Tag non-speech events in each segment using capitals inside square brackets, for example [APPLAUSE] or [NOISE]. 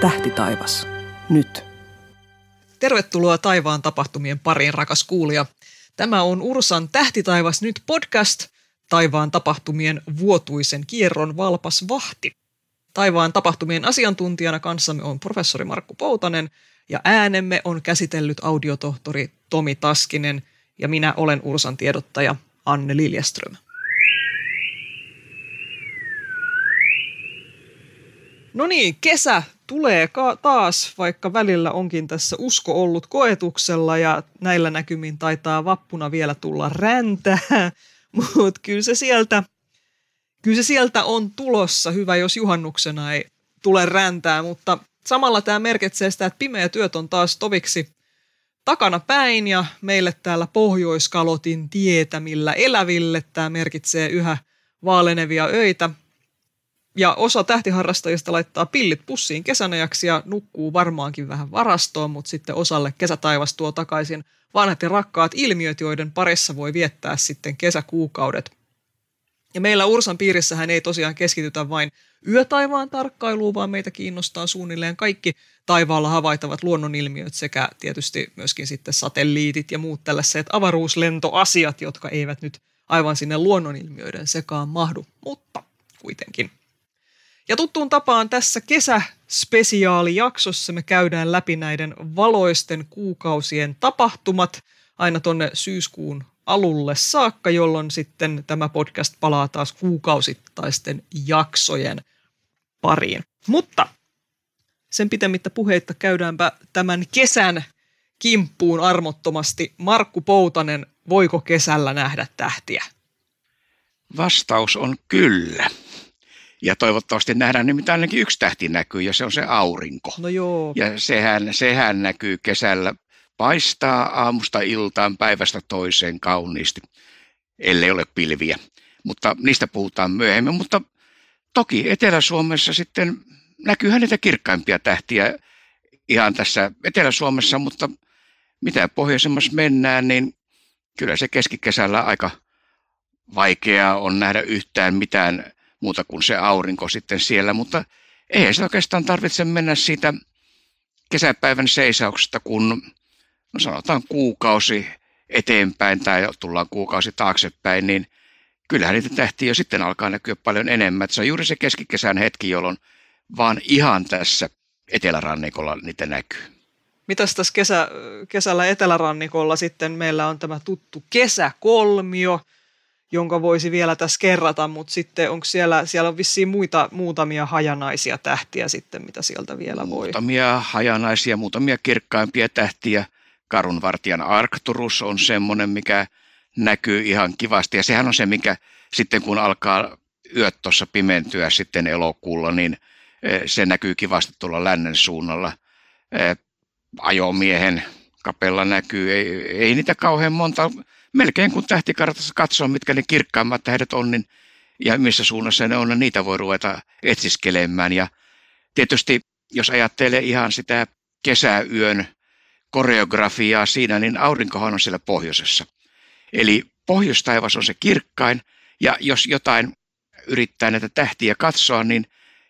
Tähtitaivas. Nyt. Tervetuloa taivaan tapahtumien pariin, rakas kuulija. Tämä on Ursan Tähtitaivas nyt podcast, taivaan tapahtumien vuotuisen kierron valpas vahti. Taivaan tapahtumien asiantuntijana kanssamme on professori Markku Poutanen ja äänemme on käsitellyt audiotohtori Tomi Taskinen ja minä olen Ursan tiedottaja Anne Liljeström. No niin, kesä tulee ka- taas, vaikka välillä onkin tässä usko ollut koetuksella ja näillä näkymin taitaa vappuna vielä tulla räntää, [LAUGHS] mutta kyllä se sieltä, kyllä se sieltä on tulossa. Hyvä, jos juhannuksena ei tule räntää, mutta samalla tämä merkitsee sitä, että pimeä työt on taas toviksi takana päin ja meille täällä Pohjoiskalotin tietämillä eläville tämä merkitsee yhä vaalenevia öitä ja osa tähtiharrastajista laittaa pillit pussiin kesänajaksi ja nukkuu varmaankin vähän varastoon, mutta sitten osalle kesätaivas tuo takaisin vanhat ja rakkaat ilmiöt, joiden parissa voi viettää sitten kesäkuukaudet. Ja meillä Ursan piirissähän ei tosiaan keskitytä vain yötaivaan tarkkailuun, vaan meitä kiinnostaa suunnilleen kaikki taivaalla havaitavat luonnonilmiöt sekä tietysti myöskin sitten satelliitit ja muut tällaiset avaruuslentoasiat, jotka eivät nyt aivan sinne luonnonilmiöiden sekaan mahdu, mutta kuitenkin. Ja tuttuun tapaan tässä kesäspesiaalijaksossa me käydään läpi näiden valoisten kuukausien tapahtumat aina tonne syyskuun alulle saakka, jolloin sitten tämä podcast palaa taas kuukausittaisten jaksojen pariin. Mutta sen pitemmittä puheitta käydäänpä tämän kesän kimppuun armottomasti. Markku Poutanen, voiko kesällä nähdä tähtiä? Vastaus on kyllä. Ja toivottavasti nähdään nimittäin ainakin yksi tähti näkyy ja se on se aurinko. No joo. Ja sehän, sehän näkyy kesällä. Paistaa aamusta iltaan päivästä toiseen kauniisti, ellei ole pilviä. Mutta niistä puhutaan myöhemmin. Mutta toki Etelä-Suomessa sitten näkyy niitä kirkkaimpia tähtiä ihan tässä Etelä-Suomessa, mutta mitä pohjoisemmassa mennään, niin kyllä se keskikesällä aika vaikeaa on nähdä yhtään mitään muuta kuin se aurinko sitten siellä, mutta ei se oikeastaan tarvitse mennä siitä kesäpäivän seisauksesta, kun no sanotaan kuukausi eteenpäin tai tullaan kuukausi taaksepäin, niin kyllähän niitä tähtiä jo sitten alkaa näkyä paljon enemmän. se on juuri se keskikesän hetki, jolloin vaan ihan tässä etelärannikolla niitä näkyy. Mitäs tässä kesä, kesällä etelärannikolla sitten meillä on tämä tuttu kesäkolmio – jonka voisi vielä tässä kerrata, mutta sitten onko siellä, siellä on vissiin muita, muutamia hajanaisia tähtiä sitten, mitä sieltä vielä voi. Muutamia hajanaisia, muutamia kirkkaimpia tähtiä. Karunvartijan Arcturus on semmoinen, mikä näkyy ihan kivasti ja sehän on se, mikä sitten kun alkaa yöt tuossa pimentyä sitten elokuulla, niin eh, se näkyy kivasti tuolla lännen suunnalla. Eh, ajomiehen kapella näkyy, ei, ei niitä kauhean monta melkein kun tähtikartassa katsoo, mitkä ne kirkkaimmat tähdet on, niin, ja missä suunnassa ne on, niin niitä voi ruveta etsiskelemään. Ja tietysti, jos ajattelee ihan sitä kesäyön koreografiaa siinä, niin aurinkohan on siellä pohjoisessa. Eli pohjoistaivas on se kirkkain, ja jos jotain yrittää näitä tähtiä katsoa, niin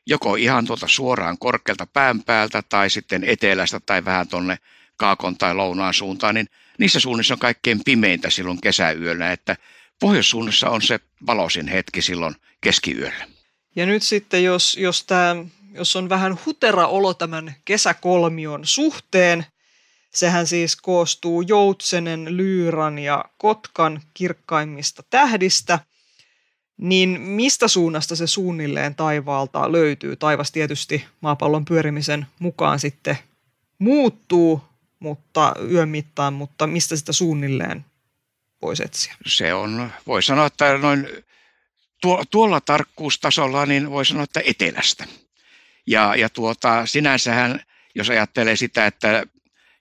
joko ihan tuolta suoraan korkealta pään päältä tai sitten etelästä tai vähän tuonne kaakon tai lounaan suuntaan, niin niissä suunnissa on kaikkein pimeintä silloin kesäyöllä, että pohjoissuunnassa on se valoisin hetki silloin keskiyöllä. Ja nyt sitten, jos, jos, tämä, jos on vähän hutera olo tämän kesäkolmion suhteen, sehän siis koostuu Joutsenen, Lyyran ja Kotkan kirkkaimmista tähdistä, niin mistä suunnasta se suunnilleen taivaalta löytyy? Taivas tietysti maapallon pyörimisen mukaan sitten muuttuu, mutta yön mittaan, mutta mistä sitä suunnilleen voisi etsiä? Se on, voi sanoa, että noin tuo, tuolla tarkkuustasolla, niin voi sanoa, että etelästä. Ja, ja tuota, sinänsähän, jos ajattelee sitä, että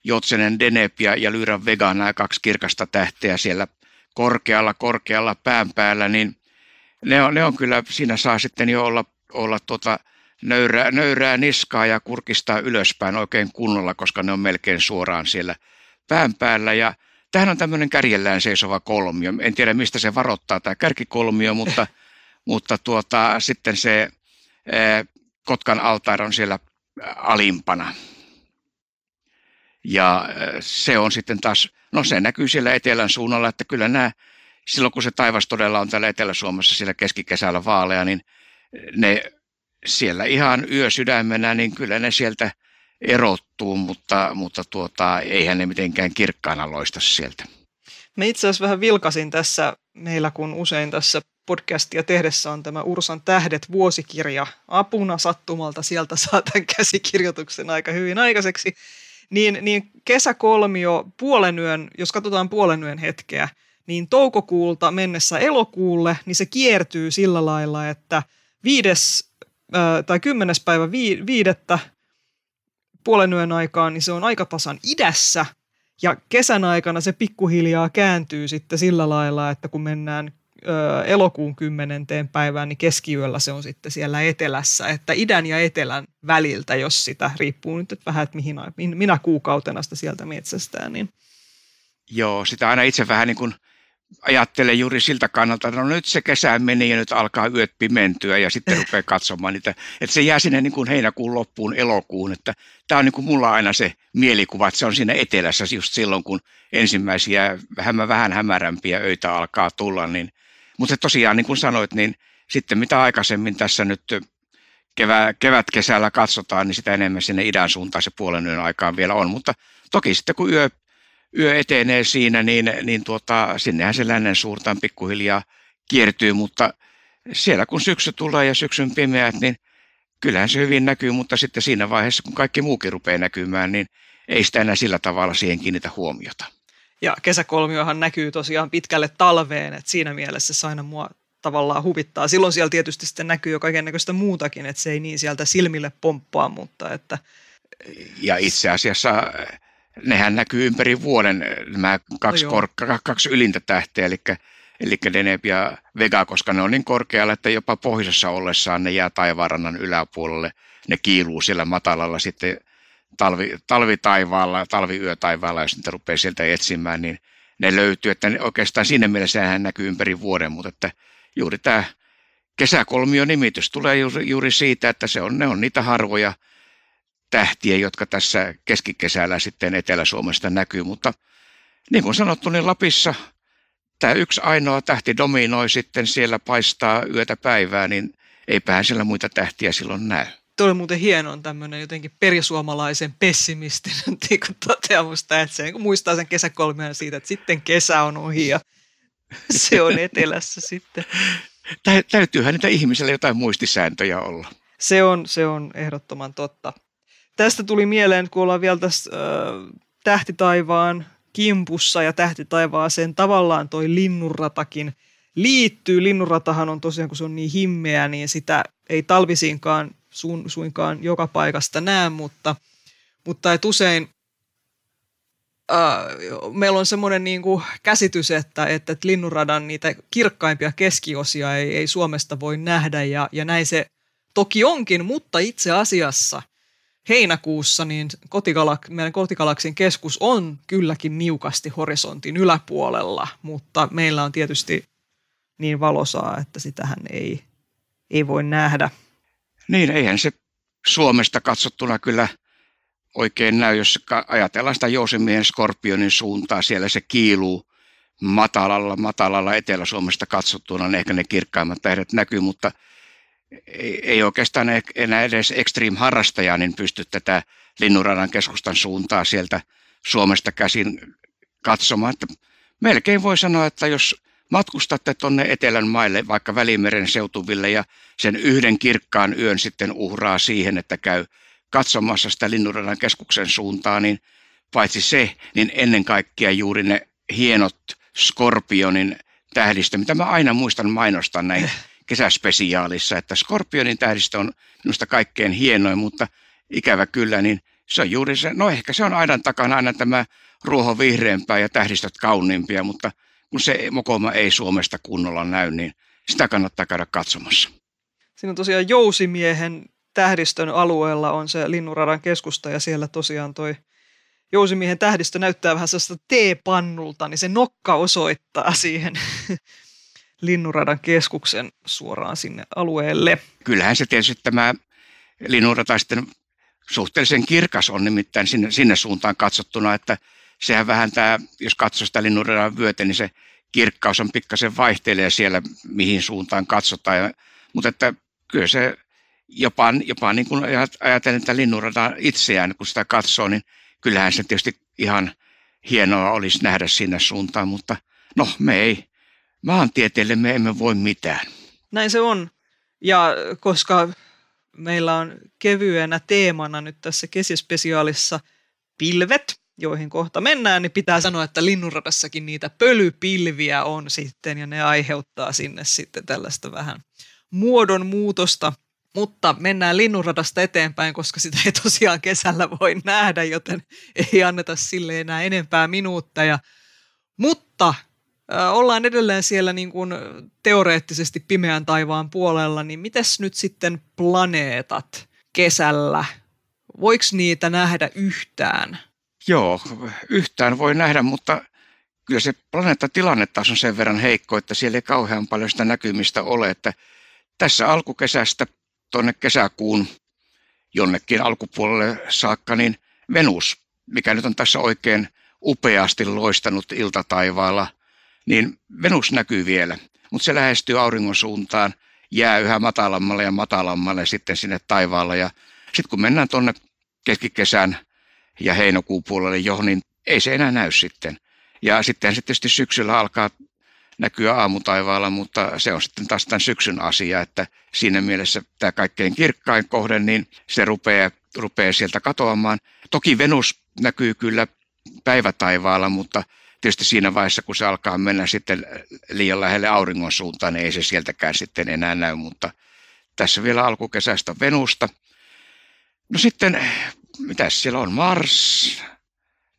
Jotsenen Denep ja, ja Lyran Vega, nämä kaksi kirkasta tähteä siellä korkealla, korkealla pään päällä, niin ne on, ne on kyllä, siinä saa sitten jo olla, olla tuota, nöyrää, nöyrää niskaa ja kurkistaa ylöspäin oikein kunnolla, koska ne on melkein suoraan siellä pään päällä. Ja tähän on tämmöinen kärjellään seisova kolmio. En tiedä, mistä se varoittaa tämä kärkikolmio, mutta, [LAUGHS] mutta tuota, sitten se Kotkan altaari on siellä alimpana. Ja se on sitten taas, no se näkyy siellä etelän suunnalla, että kyllä nämä, silloin kun se taivas todella on täällä Etelä-Suomessa siellä keskikesällä vaalea, niin ne siellä ihan yö sydämenä, niin kyllä ne sieltä erottuu, mutta, mutta tuota, eihän ne mitenkään kirkkaana loista sieltä. Me itse asiassa vähän vilkasin tässä meillä, kun usein tässä podcastia tehdessä on tämä Ursan tähdet vuosikirja apuna sattumalta. Sieltä saa tämän käsikirjoituksen aika hyvin aikaiseksi. Niin, niin kesäkolmio puolen yön, jos katsotaan puolen yön hetkeä, niin toukokuulta mennessä elokuulle, niin se kiertyy sillä lailla, että viides tai kymmenes päivä viidettä puolen yön aikaan, niin se on aika tasan idässä. Ja kesän aikana se pikkuhiljaa kääntyy sitten sillä lailla, että kun mennään ö, elokuun kymmenenteen päivään, niin keskiyöllä se on sitten siellä etelässä. Että idän ja etelän väliltä, jos sitä riippuu nyt että vähän, että mihin, minä kuukautena sitä sieltä metsästää. Niin. Joo, sitä aina itse vähän niin kuin – ajattelen juuri siltä kannalta, että no nyt se kesä meni ja nyt alkaa yöt pimentyä ja sitten rupeaa katsomaan niitä. Että se jää sinne niin kuin heinäkuun loppuun, elokuun. Että tämä on niin kuin mulla aina se mielikuva, että se on siinä etelässä just silloin, kun ensimmäisiä vähän, vähän hämärämpiä öitä alkaa tulla. Niin. Mutta tosiaan niin kuin sanoit, niin sitten mitä aikaisemmin tässä nyt kevä, kevät-kesällä katsotaan, niin sitä enemmän sinne idän suuntaan se puolen yön aikaan vielä on. Mutta toki sitten kun yö yö etenee siinä, niin, niin tuota, sinnehän se lännen suurtaan pikkuhiljaa kiertyy, mutta siellä kun syksy tulee ja syksyn pimeät, niin kyllähän se hyvin näkyy, mutta sitten siinä vaiheessa, kun kaikki muukin rupeaa näkymään, niin ei sitä enää sillä tavalla siihen kiinnitä huomiota. Ja kesäkolmiohan näkyy tosiaan pitkälle talveen, että siinä mielessä se aina mua tavallaan huvittaa. Silloin siellä tietysti sitten näkyy jo kaikennäköistä muutakin, että se ei niin sieltä silmille pomppaa, mutta että... Ja itse asiassa nehän näkyy ympäri vuoden nämä kaksi, no korkka, kaksi ylintä tähteä, eli, eli Deneb ja Vega, koska ne on niin korkealla, että jopa pohjoisessa ollessaan ne jää taivaanrannan yläpuolelle. Ne kiiluu siellä matalalla sitten talvi, talvitaivaalla, talviyötaivaalla, jos niitä rupeaa sieltä etsimään, niin ne löytyy, että ne oikeastaan siinä mielessä hän näkyy ympäri vuoden, mutta että juuri tämä kesäkolmio nimitys tulee juuri, juuri siitä, että se on, ne on niitä harvoja tähtiä, jotka tässä keskikesällä sitten Etelä-Suomesta näkyy, mutta niin kuin sanottu, niin Lapissa tämä yksi ainoa tähti dominoi sitten siellä paistaa yötä päivää, niin eipähän siellä muita tähtiä silloin näy. Tuo oli muuten hieno tämmöinen jotenkin perisuomalaisen pessimistinen [LAUGHS] niin toteamusta, että se muistaa sen kesäkolmian siitä, että sitten kesä on ohi ja se on [LAUGHS] etelässä sitten. Täytyyhän niitä ihmisille jotain muistisääntöjä olla. Se on, se on ehdottoman totta tästä tuli mieleen, kun ollaan vielä tässä äh, tähtitaivaan kimpussa ja tähtitaivaaseen tavallaan toi linnunratakin liittyy. Linnunratahan on tosiaan, kun se on niin himmeä, niin sitä ei talvisiinkaan su, suinkaan joka paikasta näe, mutta, mutta et usein meillä on semmoinen niin kuin käsitys, että, että linnunradan niitä kirkkaimpia keskiosia ei, ei Suomesta voi nähdä ja, ja näin se toki onkin, mutta itse asiassa heinäkuussa niin kotigalak, meidän kotigalaksin keskus on kylläkin niukasti horisontin yläpuolella, mutta meillä on tietysti niin valosaa, että sitähän ei, ei voi nähdä. Niin, eihän se Suomesta katsottuna kyllä oikein näy, jos ajatellaan sitä Joosimiehen skorpionin suuntaa, siellä se kiiluu matalalla, matalalla Etelä-Suomesta katsottuna, niin ehkä ne kirkkaimmat tähdet näkyy, mutta – ei, ei oikeastaan enää edes extreme harrastaja niin pysty tätä Linnunradan keskustan suuntaa sieltä Suomesta käsin katsomaan. Että melkein voi sanoa, että jos matkustatte tuonne etelän maille, vaikka Välimeren seutuville ja sen yhden kirkkaan yön sitten uhraa siihen, että käy katsomassa sitä Linnunradan keskuksen suuntaa, niin paitsi se, niin ennen kaikkea juuri ne hienot Skorpionin tähdistä, mitä mä aina muistan mainostaa näin [LAUGHS] kesäspesiaalissa, että Skorpionin tähdistö on minusta kaikkein hienoin, mutta ikävä kyllä, niin se on juuri se, no ehkä se on aidan takana aina tämä ruoho vihreämpää ja tähdistöt kauniimpia, mutta kun se mokoma ei Suomesta kunnolla näy, niin sitä kannattaa käydä katsomassa. Siinä on tosiaan Jousimiehen tähdistön alueella on se Linnunradan keskusta ja siellä tosiaan toi Jousimiehen tähdistö näyttää vähän sellaista teepannulta, niin se nokka osoittaa siihen [LAUGHS] linnunradan keskuksen suoraan sinne alueelle. Kyllähän se tietysti tämä linnunrata sitten suhteellisen kirkas on nimittäin sinne, sinne suuntaan katsottuna, että sehän vähän tämä, jos katsoo sitä linnunradan vyötä, niin se kirkkaus on pikkasen vaihtelee siellä, mihin suuntaan katsotaan. Ja, mutta että kyllä se jopa, jopa niin kuin ajatellen tätä linnunrataa itseään, kun sitä katsoo, niin kyllähän se tietysti ihan hienoa olisi nähdä sinne suuntaan, mutta no me ei, maantieteelle me emme voi mitään. Näin se on. Ja koska meillä on kevyenä teemana nyt tässä kesispesiaalissa pilvet, joihin kohta mennään, niin pitää sanoa, että linnunradassakin niitä pölypilviä on sitten ja ne aiheuttaa sinne sitten tällaista vähän muodonmuutosta. Mutta mennään linnunradasta eteenpäin, koska sitä ei tosiaan kesällä voi nähdä, joten ei anneta sille enää enempää minuutteja. Mutta ollaan edelleen siellä niin kuin teoreettisesti pimeän taivaan puolella, niin mites nyt sitten planeetat kesällä? Voiko niitä nähdä yhtään? Joo, yhtään voi nähdä, mutta kyllä se planeettatilanne taas on sen verran heikko, että siellä ei kauhean paljon sitä näkymistä ole, että tässä alkukesästä tuonne kesäkuun jonnekin alkupuolelle saakka, niin Venus, mikä nyt on tässä oikein upeasti loistanut iltataivaalla, niin Venus näkyy vielä, mutta se lähestyy auringon suuntaan, jää yhä matalammalle ja matalammalle sitten sinne taivaalla ja sitten kun mennään tuonne keskikesän ja heinäkuun puolelle jo, niin ei se enää näy sitten. Ja sitten se tietysti syksyllä alkaa näkyä aamutaivaalla, mutta se on sitten taas tämän syksyn asia, että siinä mielessä tämä kaikkein kirkkain kohde, niin se rupeaa, rupeaa sieltä katoamaan. Toki Venus näkyy kyllä päivätaivaalla, mutta tietysti siinä vaiheessa, kun se alkaa mennä sitten liian lähelle auringon suuntaan, niin ei se sieltäkään sitten enää näy, mutta tässä vielä alkukesästä Venusta. No sitten mitäs siellä on? Mars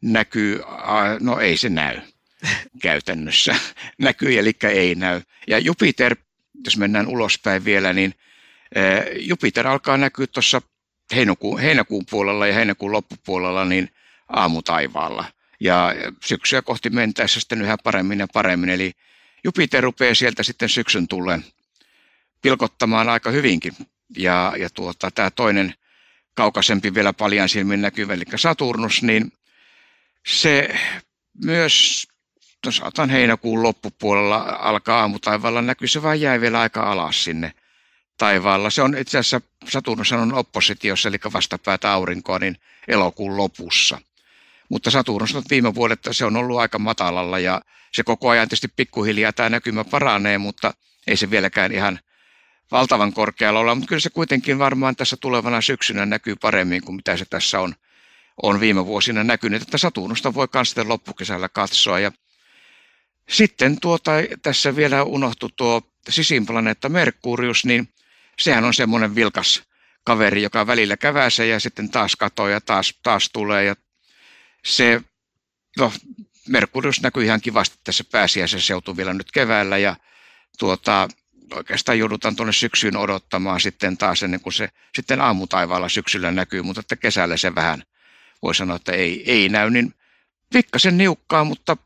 näkyy, no ei se näy [LAUGHS] käytännössä. näkyy, eli ei näy. Ja Jupiter, jos mennään ulospäin vielä, niin Jupiter alkaa näkyä tuossa heinäkuun, heinäkuun puolella ja heinäkuun loppupuolella niin aamutaivaalla. Ja syksyä kohti mentäessä sitten yhä paremmin ja paremmin. Eli Jupiter rupeaa sieltä sitten syksyn tullen pilkottamaan aika hyvinkin. Ja, ja tuota, tämä toinen kaukaisempi vielä paljon silmin näkyvä, eli Saturnus, niin se myös no saatan heinäkuun loppupuolella alkaa aamutaivaalla näkyy, se vaan jäi vielä aika alas sinne taivaalla. Se on itse asiassa, Saturnus on oppositiossa, eli vastapäätä aurinkoa, niin elokuun lopussa. Mutta Saturnus on viime vuodet se on ollut aika matalalla ja se koko ajan tietysti pikkuhiljaa tämä näkymä paranee, mutta ei se vieläkään ihan – valtavan korkealla olla, mutta kyllä se kuitenkin varmaan tässä tulevana syksynä näkyy paremmin kuin mitä se tässä on, on viime vuosina näkynyt, että Saturnusta voi myös sitten loppukesällä katsoa. Ja sitten tuota, tässä vielä unohtu tuo sisinplaneetta Merkurius, niin sehän on semmoinen vilkas kaveri, joka välillä käväsee ja sitten taas katoo ja taas, taas tulee. Ja se, no, Merkurius näkyy ihan kivasti tässä pääsiäisen seutu vielä nyt keväällä ja tuota, oikeastaan joudutaan tuonne syksyyn odottamaan sitten taas ennen kuin se sitten aamutaivaalla syksyllä näkyy, mutta että kesällä se vähän voi sanoa, että ei, ei näy, niin pikkasen niukkaa, mutta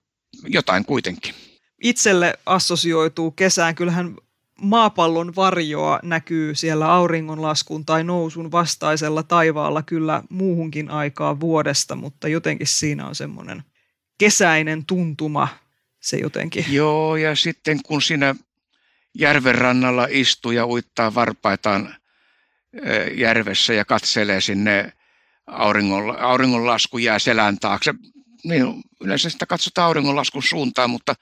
jotain kuitenkin. Itselle assosioituu kesään. Kyllähän maapallon varjoa näkyy siellä auringonlaskun tai nousun vastaisella taivaalla kyllä muuhunkin aikaa vuodesta, mutta jotenkin siinä on semmoinen kesäinen tuntuma se jotenkin. Joo, ja sitten kun siinä järven rannalla istuu ja uittaa varpaitaan järvessä ja katselee sinne auringon, auringonlasku jää selän taakse. Niin yleensä sitä katsotaan auringonlaskun suuntaan, mutta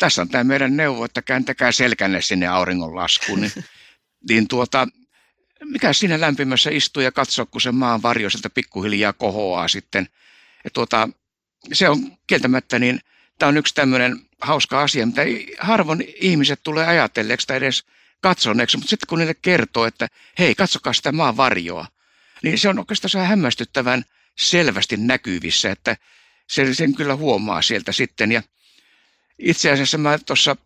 tässä on tämä meidän neuvo, että kääntäkää selkänne sinne auringonlaskuun. Niin, [LAUGHS] niin tuota, mikä siinä lämpimässä istuu ja katsoo, kun se maan varjo sieltä pikkuhiljaa kohoaa sitten. Ja tuota, se on kieltämättä niin, tämä on yksi tämmöinen hauska asia, mitä harvoin ihmiset tulee ajatelleeksi tai edes katsoneeksi, mutta sitten kun niille kertoo, että hei, katsokaa sitä maan varjoa, niin se on oikeastaan hämmästyttävän selvästi näkyvissä, että sen, sen kyllä huomaa sieltä sitten. Ja itse asiassa mä tuossa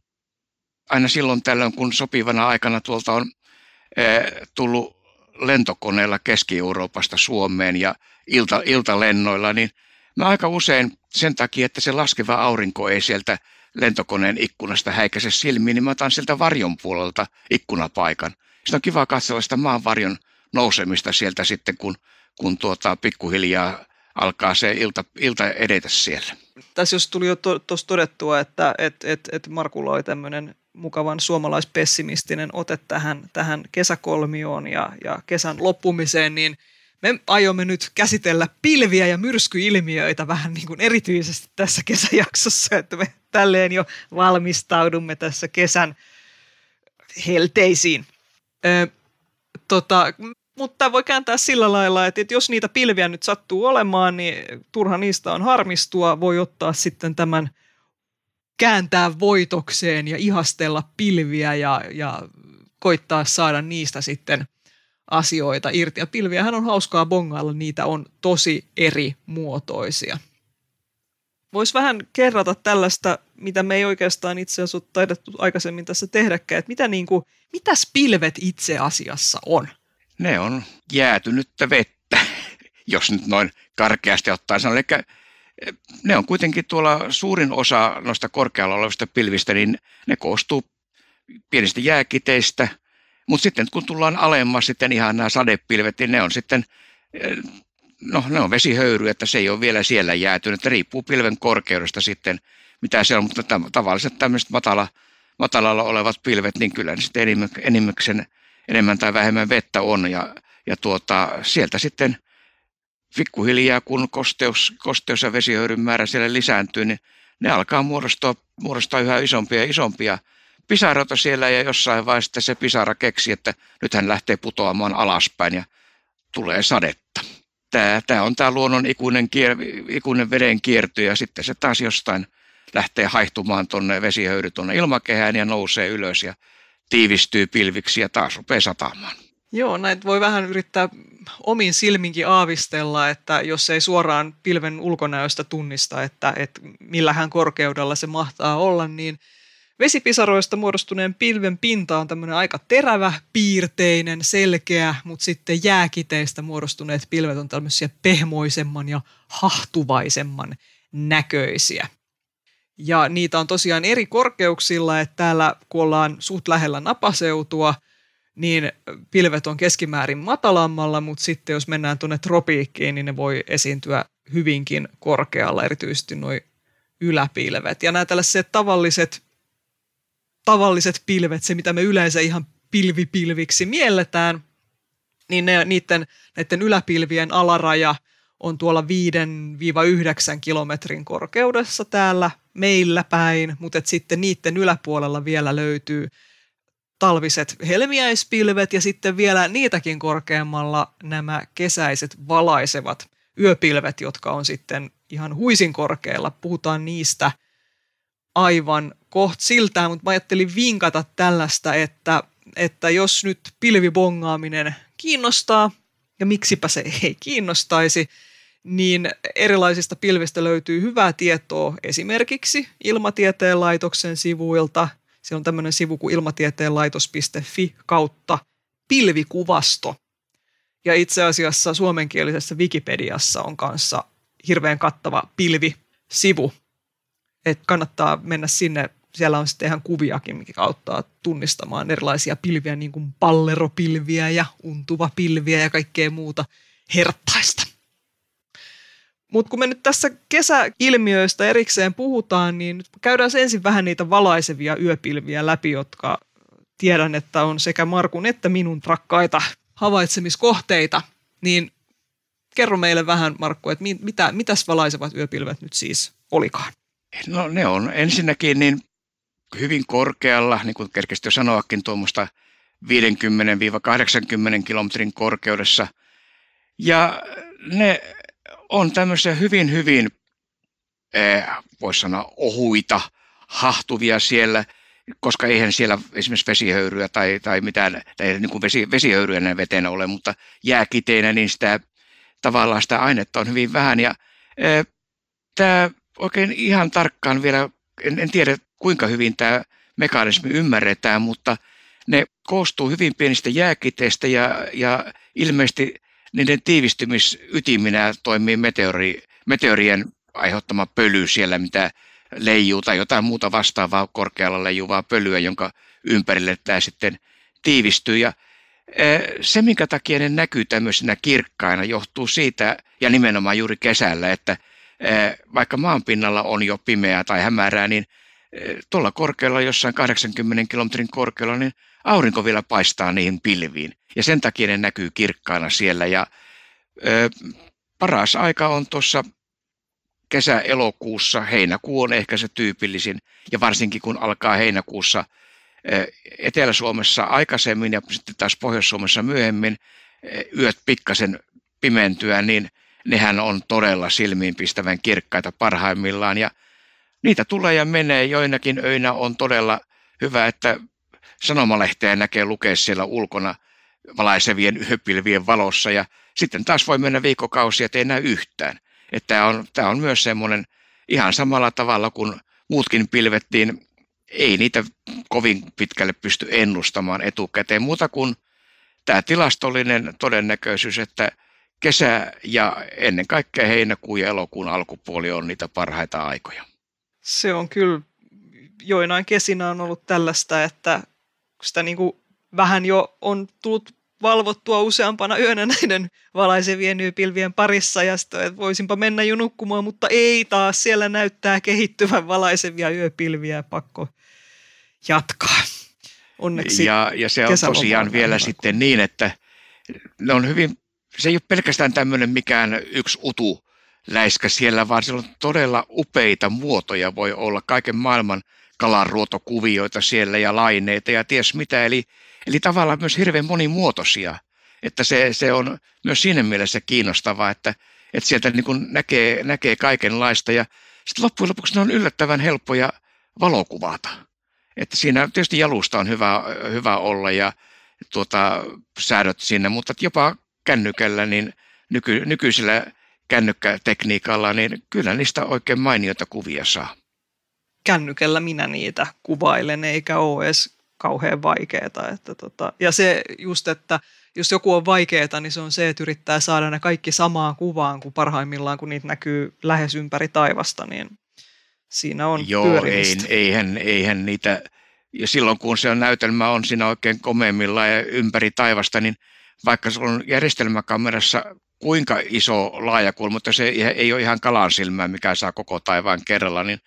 aina silloin tällöin, kun sopivana aikana tuolta on ee, tullut lentokoneella Keski-Euroopasta Suomeen ja ilta, iltalennoilla, niin mä aika usein sen takia, että se laskeva aurinko ei sieltä lentokoneen ikkunasta häikäise silmiin, niin mä otan sieltä varjon puolelta ikkunapaikan. Sitten on kiva katsella sitä maan varjon nousemista sieltä sitten, kun, kun tuota, pikkuhiljaa alkaa se ilta, ilta edetä siellä. Tässä jos tuli jo tuossa todettua, että et, et, et Markulla oli tämmöinen mukavan suomalaispessimistinen ote tähän, tähän kesäkolmioon ja, ja kesän loppumiseen, niin me aiomme nyt käsitellä pilviä ja myrskyilmiöitä vähän niin kuin erityisesti tässä kesäjaksossa, että me tälleen jo valmistaudumme tässä kesän helteisiin. Ö, tota, mutta voi kääntää sillä lailla, että, jos niitä pilviä nyt sattuu olemaan, niin turha niistä on harmistua. Voi ottaa sitten tämän kääntää voitokseen ja ihastella pilviä ja, ja koittaa saada niistä sitten asioita irti. Ja pilviähän on hauskaa bongailla, niitä on tosi eri muotoisia. Voisi vähän kerrata tällaista, mitä me ei oikeastaan itse asiassa ole taidettu aikaisemmin tässä tehdäkään, että mitä niin kuin, mitäs pilvet itse asiassa on? Ne on jäätynyttä vettä, [LAUGHS] jos nyt noin karkeasti ottaa sanoa. Eli eh, ne on kuitenkin tuolla suurin osa noista korkealla olevista pilvistä, niin ne koostuu pienistä jääkiteistä, mutta sitten kun tullaan alemmas sitten ihan nämä sadepilvet, niin ne on sitten, eh, no ne on vesihöyry, että se ei ole vielä siellä jäätynyt, että riippuu pilven korkeudesta sitten, mitä se on, mutta tavalliset tämmöiset matala, matalalla olevat pilvet, niin kyllä ne sitten enimmäkseen enemmän tai vähemmän vettä on ja, ja tuota, sieltä sitten pikkuhiljaa, kun kosteus, kosteus ja vesihöyryn määrä siellä lisääntyy, niin ne alkaa muodostaa, muodostaa yhä isompia ja isompia pisaroita siellä ja jossain vaiheessa se pisara keksi, että nyt hän lähtee putoamaan alaspäin ja tulee sadetta. Tämä, tämä on tämä luonnon ikuinen, kier, ikuinen veden kierty ja sitten se taas jostain lähtee haihtumaan tuonne vesihöyry tuonne ilmakehään ja nousee ylös ja tiivistyy pilviksi ja taas rupeaa satamaan. Joo, näitä voi vähän yrittää omin silminkin aavistella, että jos ei suoraan pilven ulkonäöstä tunnista, että, että millähän korkeudella se mahtaa olla, niin vesipisaroista muodostuneen pilven pinta on tämmöinen aika terävä, piirteinen, selkeä, mutta sitten jääkiteistä muodostuneet pilvet on tämmöisiä pehmoisemman ja hahtuvaisemman näköisiä. Ja niitä on tosiaan eri korkeuksilla, että täällä kun ollaan suht lähellä napaseutua, niin pilvet on keskimäärin matalammalla, mutta sitten jos mennään tuonne tropiikkiin, niin ne voi esiintyä hyvinkin korkealla, erityisesti nuo yläpilvet. Ja nämä tällaiset tavalliset, tavalliset pilvet, se mitä me yleensä ihan pilvipilviksi mielletään, niin ne, niiden, näiden yläpilvien alaraja on tuolla 5-9 kilometrin korkeudessa täällä meillä päin, mutta et sitten niiden yläpuolella vielä löytyy talviset helmiäispilvet ja sitten vielä niitäkin korkeammalla nämä kesäiset valaisevat yöpilvet, jotka on sitten ihan huisin korkealla. Puhutaan niistä aivan koht siltään, mutta mä ajattelin vinkata tällaista, että, että jos nyt pilvibongaaminen kiinnostaa, ja miksipä se ei kiinnostaisi, niin erilaisista pilvistä löytyy hyvää tietoa esimerkiksi Ilmatieteen laitoksen sivuilta. Siellä on tämmöinen sivu kuin ilmatieteenlaitos.fi kautta pilvikuvasto. Ja itse asiassa suomenkielisessä Wikipediassa on kanssa hirveän kattava pilvisivu. Et kannattaa mennä sinne. Siellä on sitten ihan kuviakin, mikä auttaa tunnistamaan erilaisia pilviä, niin kuin palleropilviä ja untuvapilviä ja kaikkea muuta herttaista. Mutta kun me nyt tässä kesäilmiöistä erikseen puhutaan, niin nyt käydään ensin vähän niitä valaisevia yöpilviä läpi, jotka tiedän, että on sekä Markun että minun rakkaita havaitsemiskohteita. Niin kerro meille vähän, Markku, että mitä, mitäs valaisevat yöpilvet nyt siis olikaan? No ne on ensinnäkin niin hyvin korkealla, niin kuin kerkesti jo sanoakin, tuommoista 50-80 kilometrin korkeudessa. Ja ne on tämmöisiä hyvin, hyvin, eh, voisi sanoa, ohuita, hahtuvia siellä, koska eihän siellä esimerkiksi vesihöyryä tai, tai mitään, tai niin kuin vesi, vesihöyryä näin vetenä ole, mutta jääkiteinä, niin sitä tavallaan sitä ainetta on hyvin vähän. Ja eh, tämä oikein ihan tarkkaan vielä, en, en tiedä kuinka hyvin tämä mekanismi ymmärretään, mutta ne koostuu hyvin pienistä jääkiteistä ja, ja ilmeisesti niiden tiivistymisytiminä toimii meteori, meteorien aiheuttama pöly siellä, mitä leijuu tai jotain muuta vastaavaa korkealla leijuvaa pölyä, jonka ympärille tämä sitten tiivistyy. Ja se, minkä takia ne näkyy tämmöisenä kirkkaina, johtuu siitä, ja nimenomaan juuri kesällä, että vaikka maanpinnalla on jo pimeää tai hämärää, niin tuolla korkealla, jossain 80 kilometrin korkealla, niin aurinko vielä paistaa niihin pilviin. Ja sen takia ne näkyy kirkkaana siellä. Ja paras aika on tuossa kesä-elokuussa, heinäkuu on ehkä se tyypillisin, ja varsinkin kun alkaa heinäkuussa Etelä-Suomessa aikaisemmin ja sitten taas Pohjois-Suomessa myöhemmin yöt pikkasen pimentyä, niin nehän on todella silmiinpistävän kirkkaita parhaimmillaan ja niitä tulee ja menee. Joinakin öinä on todella hyvä, että sanomalehteen näkee lukea siellä ulkona valaisevien yöpilvien valossa ja sitten taas voi mennä viikkokausia, ettei näy yhtään. Että tämä on, tämä on myös semmoinen ihan samalla tavalla kuin muutkin pilvettiin, ei niitä kovin pitkälle pysty ennustamaan etukäteen muuta kuin tämä tilastollinen todennäköisyys, että kesä ja ennen kaikkea heinäkuun ja elokuun alkupuoli on niitä parhaita aikoja. Se on kyllä, joinain kesinä on ollut tällaista, että sitä niin kuin vähän jo on tullut valvottua useampana yönä [LAUGHS] näiden valaisevien pilvien parissa ja sitten, että voisinpa mennä jo nukkumaan, mutta ei taas, siellä näyttää kehittyvän valaisevia yöpilviä, pakko jatkaa. Onneksi ja, ja se on tosiaan vielä sitten niin, että ne on hyvin, se ei ole pelkästään tämmöinen mikään yksi utu läiskä siellä, vaan siellä on todella upeita muotoja voi olla, kaiken maailman kalanruotokuvioita siellä ja laineita ja ties mitä, eli Eli tavallaan myös hirveän monimuotoisia, että se, se on myös siinä mielessä kiinnostavaa, että, että sieltä niin kuin näkee, näkee kaikenlaista ja sitten loppujen lopuksi ne on yllättävän helppoja valokuvata. Että siinä tietysti jalusta on hyvä, hyvä olla ja tuota, säädöt sinne, mutta jopa kännykällä, niin nyky, nykyisellä kännykkätekniikalla, niin kyllä niistä oikein mainioita kuvia saa. Kännykällä minä niitä kuvailen, eikä ole edes kauhean vaikeaa. Että tota, ja se just, että jos joku on vaikeaa, niin se on se, että yrittää saada ne kaikki samaan kuvaan, kuin parhaimmillaan, kun niitä näkyy lähes ympäri taivasta, niin siinä on Joo, ei, eihän, eihän niitä, ja silloin kun se näytelmä on siinä oikein komeimmillaan ja ympäri taivasta, niin vaikka se on järjestelmäkamerassa kuinka iso laajakulma, mutta se ei ole ihan kalan silmää, mikä saa koko taivaan kerralla, niin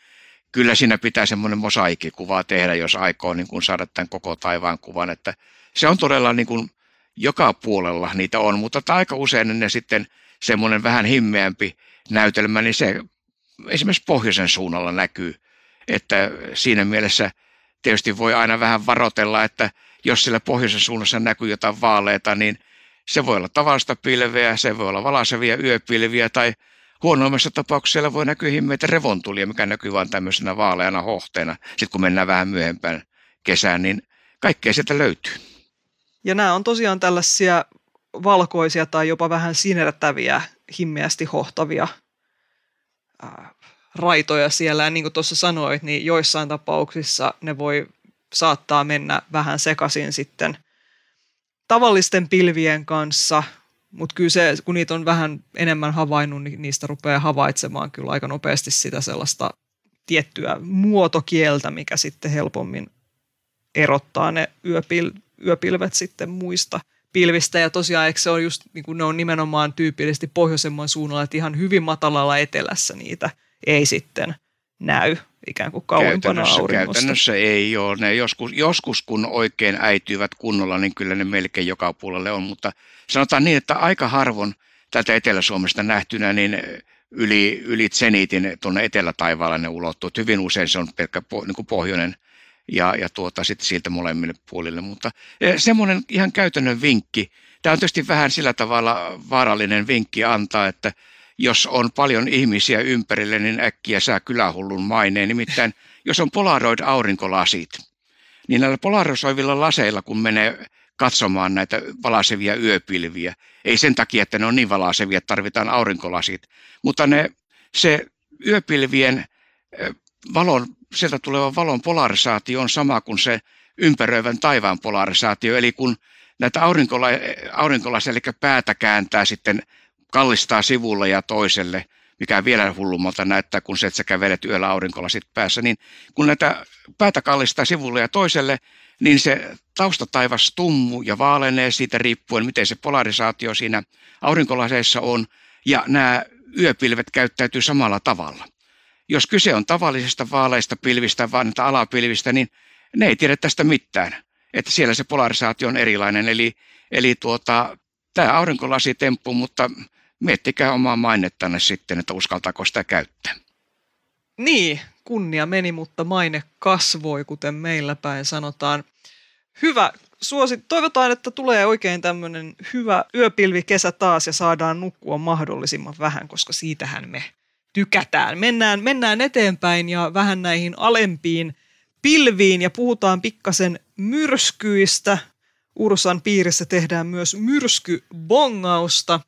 kyllä siinä pitää semmoinen mosaikikuva tehdä, jos aikoo niin kuin saada tämän koko taivaan kuvan, että se on todella niin kuin joka puolella niitä on, mutta aika usein ne sitten semmoinen vähän himmeämpi näytelmä, niin se esimerkiksi pohjoisen suunnalla näkyy, että siinä mielessä tietysti voi aina vähän varotella, että jos sillä pohjoisen suunnassa näkyy jotain vaaleita, niin se voi olla tavallista pilveä, se voi olla valaisevia yöpilviä tai huonoimmassa tapauksessa siellä voi näkyä himmeitä revontulia, mikä näkyy vain tämmöisenä vaaleana hohteena. Sitten kun mennään vähän myöhempään kesään, niin kaikkea sieltä löytyy. Ja nämä on tosiaan tällaisia valkoisia tai jopa vähän sinertäviä, himmeästi hohtavia raitoja siellä. Ja niin kuin tuossa sanoit, niin joissain tapauksissa ne voi saattaa mennä vähän sekaisin sitten tavallisten pilvien kanssa – mutta kyllä se, kun niitä on vähän enemmän havainnut, niin niistä rupeaa havaitsemaan kyllä aika nopeasti sitä sellaista tiettyä muotokieltä, mikä sitten helpommin erottaa ne yöpil, yöpilvet sitten muista pilvistä. Ja tosiaan eikö se on just, niin kuin ne on nimenomaan tyypillisesti pohjoisemman suunnalla, että ihan hyvin matalalla etelässä niitä ei sitten näy ikään kuin kauempana käytännössä, auringosta. Käytännössä ei ole. Ne joskus, joskus, kun oikein äityvät kunnolla, niin kyllä ne melkein joka puolelle on, mutta sanotaan niin, että aika harvoin tätä Etelä-Suomesta nähtynä, niin yli, yli Zenitin tuonne etelätaivaalle ne ulottuu. Hyvin usein se on pelkkä niin kuin pohjoinen ja, ja tuota, sitten siltä molemmille puolille. Mutta eh, semmoinen ihan käytännön vinkki. Tämä on tietysti vähän sillä tavalla vaarallinen vinkki antaa, että jos on paljon ihmisiä ympärille, niin äkkiä saa kylähullun maineen. Nimittäin jos on Polaroid-aurinkolasit, niin näillä polarisoivilla laseilla, kun menee katsomaan näitä valaisevia yöpilviä, ei sen takia, että ne on niin valaisevia, että tarvitaan aurinkolasit, mutta ne, se yöpilvien valon, sieltä tuleva valon polarisaatio on sama kuin se ympäröivän taivaan polarisaatio, eli kun näitä aurinkola, aurinkolaisia, eli päätä kääntää sitten kallistaa sivulle ja toiselle mikä vielä hullummalta näyttää, kun se, että sä kävelet yöllä aurinkolasit päässä, niin kun näitä päätä kallistaa sivulle ja toiselle, niin se taustataivas tummuu ja vaalenee siitä riippuen, miten se polarisaatio siinä aurinkolaseissa on, ja nämä yöpilvet käyttäytyy samalla tavalla. Jos kyse on tavallisesta vaaleista pilvistä, vaan alapilvistä, niin ne ei tiedä tästä mitään. Että siellä se polarisaatio on erilainen. Eli, eli tuota, tämä aurinkolasitemppu, mutta miettikää omaa mainettanne sitten, että uskaltaako sitä käyttää. Niin, kunnia meni, mutta maine kasvoi, kuten meillä päin sanotaan. Hyvä, suosi, toivotaan, että tulee oikein tämmöinen hyvä yöpilvi kesä taas ja saadaan nukkua mahdollisimman vähän, koska siitähän me tykätään. Mennään, mennään eteenpäin ja vähän näihin alempiin pilviin ja puhutaan pikkasen myrskyistä. Ursan piirissä tehdään myös myrskybongausta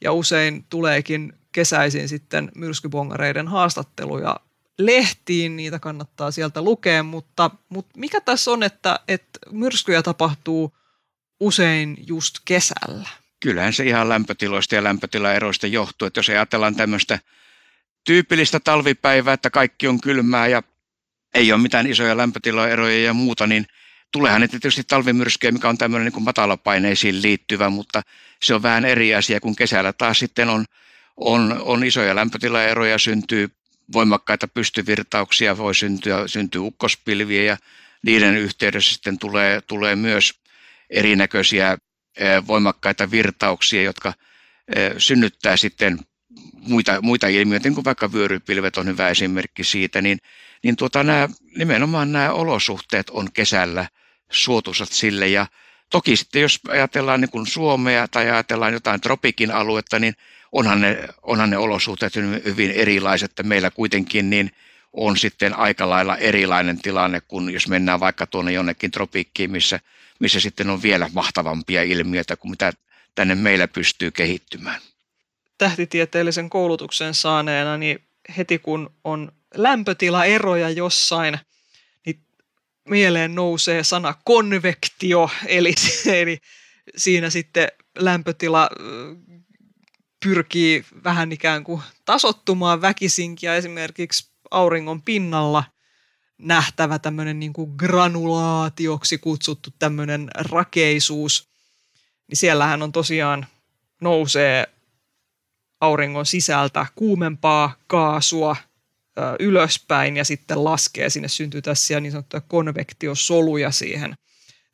ja usein tuleekin kesäisin sitten myrskybongareiden haastatteluja lehtiin, niitä kannattaa sieltä lukea, mutta, mutta mikä tässä on, että, että myrskyjä tapahtuu usein just kesällä? Kyllähän se ihan lämpötiloista ja lämpötilaeroista johtuu, että jos ajatellaan tämmöistä tyypillistä talvipäivää, että kaikki on kylmää ja ei ole mitään isoja lämpötilaeroja ja muuta, niin tuleehan ne tietysti talvimyrskyjä, mikä on tämmöinen niin kuin matalapaineisiin liittyvä, mutta se on vähän eri asia, kun kesällä taas sitten on, on, on isoja lämpötilaeroja, syntyy voimakkaita pystyvirtauksia, voi syntyä, syntyy ukkospilviä ja niiden yhteydessä sitten tulee, tulee myös erinäköisiä voimakkaita virtauksia, jotka synnyttää sitten muita, muita ilmiöitä, niin kuin vaikka vyörypilvet on hyvä esimerkki siitä, niin, niin tuota, nämä, nimenomaan nämä olosuhteet on kesällä suotuisat sille ja Toki sitten jos ajatellaan niin kuin Suomea tai ajatellaan jotain tropikin aluetta, niin onhan ne, onhan ne olosuhteet hyvin erilaiset, että meillä kuitenkin niin on sitten aika lailla erilainen tilanne kuin jos mennään vaikka tuonne jonnekin tropiikkiin, missä, missä sitten on vielä mahtavampia ilmiöitä kuin mitä tänne meillä pystyy kehittymään. Tähtitieteellisen koulutuksen saaneena, niin heti kun on lämpötilaeroja jossain, mieleen nousee sana konvektio, eli, [LAUGHS] eli siinä sitten lämpötila pyrkii vähän ikään kuin tasottumaan väkisinkin ja esimerkiksi auringon pinnalla. Nähtävä tämmöinen niin kuin granulaatioksi kutsuttu tämmöinen rakeisuus, niin siellähän on tosiaan nousee auringon sisältä kuumempaa kaasua ylöspäin ja sitten laskee. Sinne syntyy tässä niin sanottuja konvektiosoluja siihen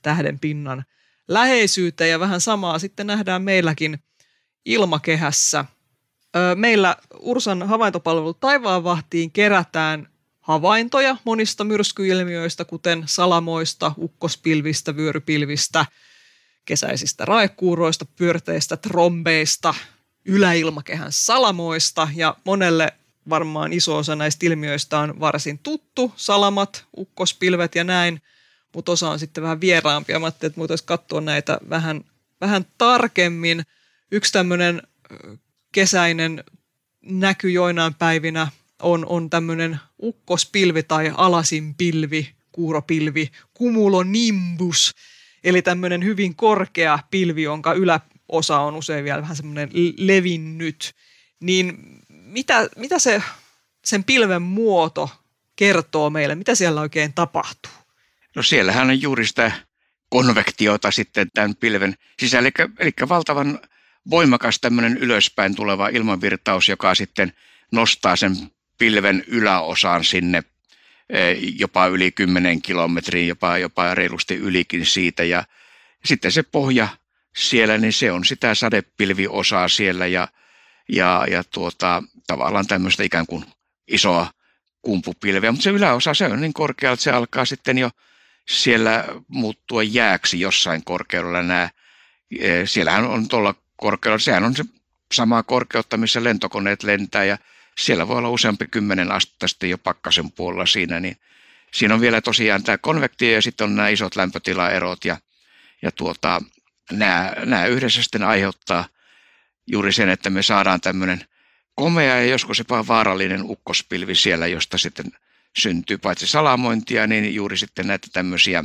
tähden pinnan läheisyyteen ja vähän samaa sitten nähdään meilläkin – ilmakehässä. Meillä Ursan havaintopalvelu Taivaanvahtiin kerätään havaintoja monista myrskyilmiöistä, kuten salamoista, ukkospilvistä, vyörypilvistä, kesäisistä raekuuroista, pyörteistä, trombeista, yläilmakehän salamoista ja monelle varmaan iso osa näistä ilmiöistä on varsin tuttu, salamat, ukkospilvet ja näin, mutta osa on sitten vähän vieraampia. Mä ajattelin, että voitaisiin katsoa näitä vähän, vähän tarkemmin – yksi tämmöinen kesäinen näky joinain päivinä on, on tämmöinen ukkospilvi tai alasin pilvi, kuuropilvi, cumulonimbus, eli tämmöinen hyvin korkea pilvi, jonka yläosa on usein vielä vähän semmoinen levinnyt. Niin mitä, mitä se, sen pilven muoto kertoo meille? Mitä siellä oikein tapahtuu? No siellähän on juuri sitä konvektiota sitten tämän pilven sisällä, eli, eli valtavan voimakas tämmöinen ylöspäin tuleva ilmanvirtaus, joka sitten nostaa sen pilven yläosaan sinne e, jopa yli 10 kilometriin, jopa, jopa reilusti ylikin siitä. Ja sitten se pohja siellä, niin se on sitä sadepilviosaa siellä ja, ja, ja tuota, tavallaan tämmöistä ikään kuin isoa kumpupilveä, mutta se yläosa se on niin korkea, että se alkaa sitten jo siellä muuttua jääksi jossain korkeudella nämä. E, siellähän on tuolla korkeudella. Sehän on se samaa korkeutta, missä lentokoneet lentää ja siellä voi olla useampi kymmenen astetta sitten jo pakkasen puolella siinä, niin siinä on vielä tosiaan tämä konvektio ja sitten on nämä isot lämpötilaerot ja, ja tuota, nämä, nämä yhdessä sitten aiheuttaa juuri sen, että me saadaan tämmöinen komea ja joskus jopa vaarallinen ukkospilvi siellä, josta sitten syntyy paitsi salamointia, niin juuri sitten näitä tämmöisiä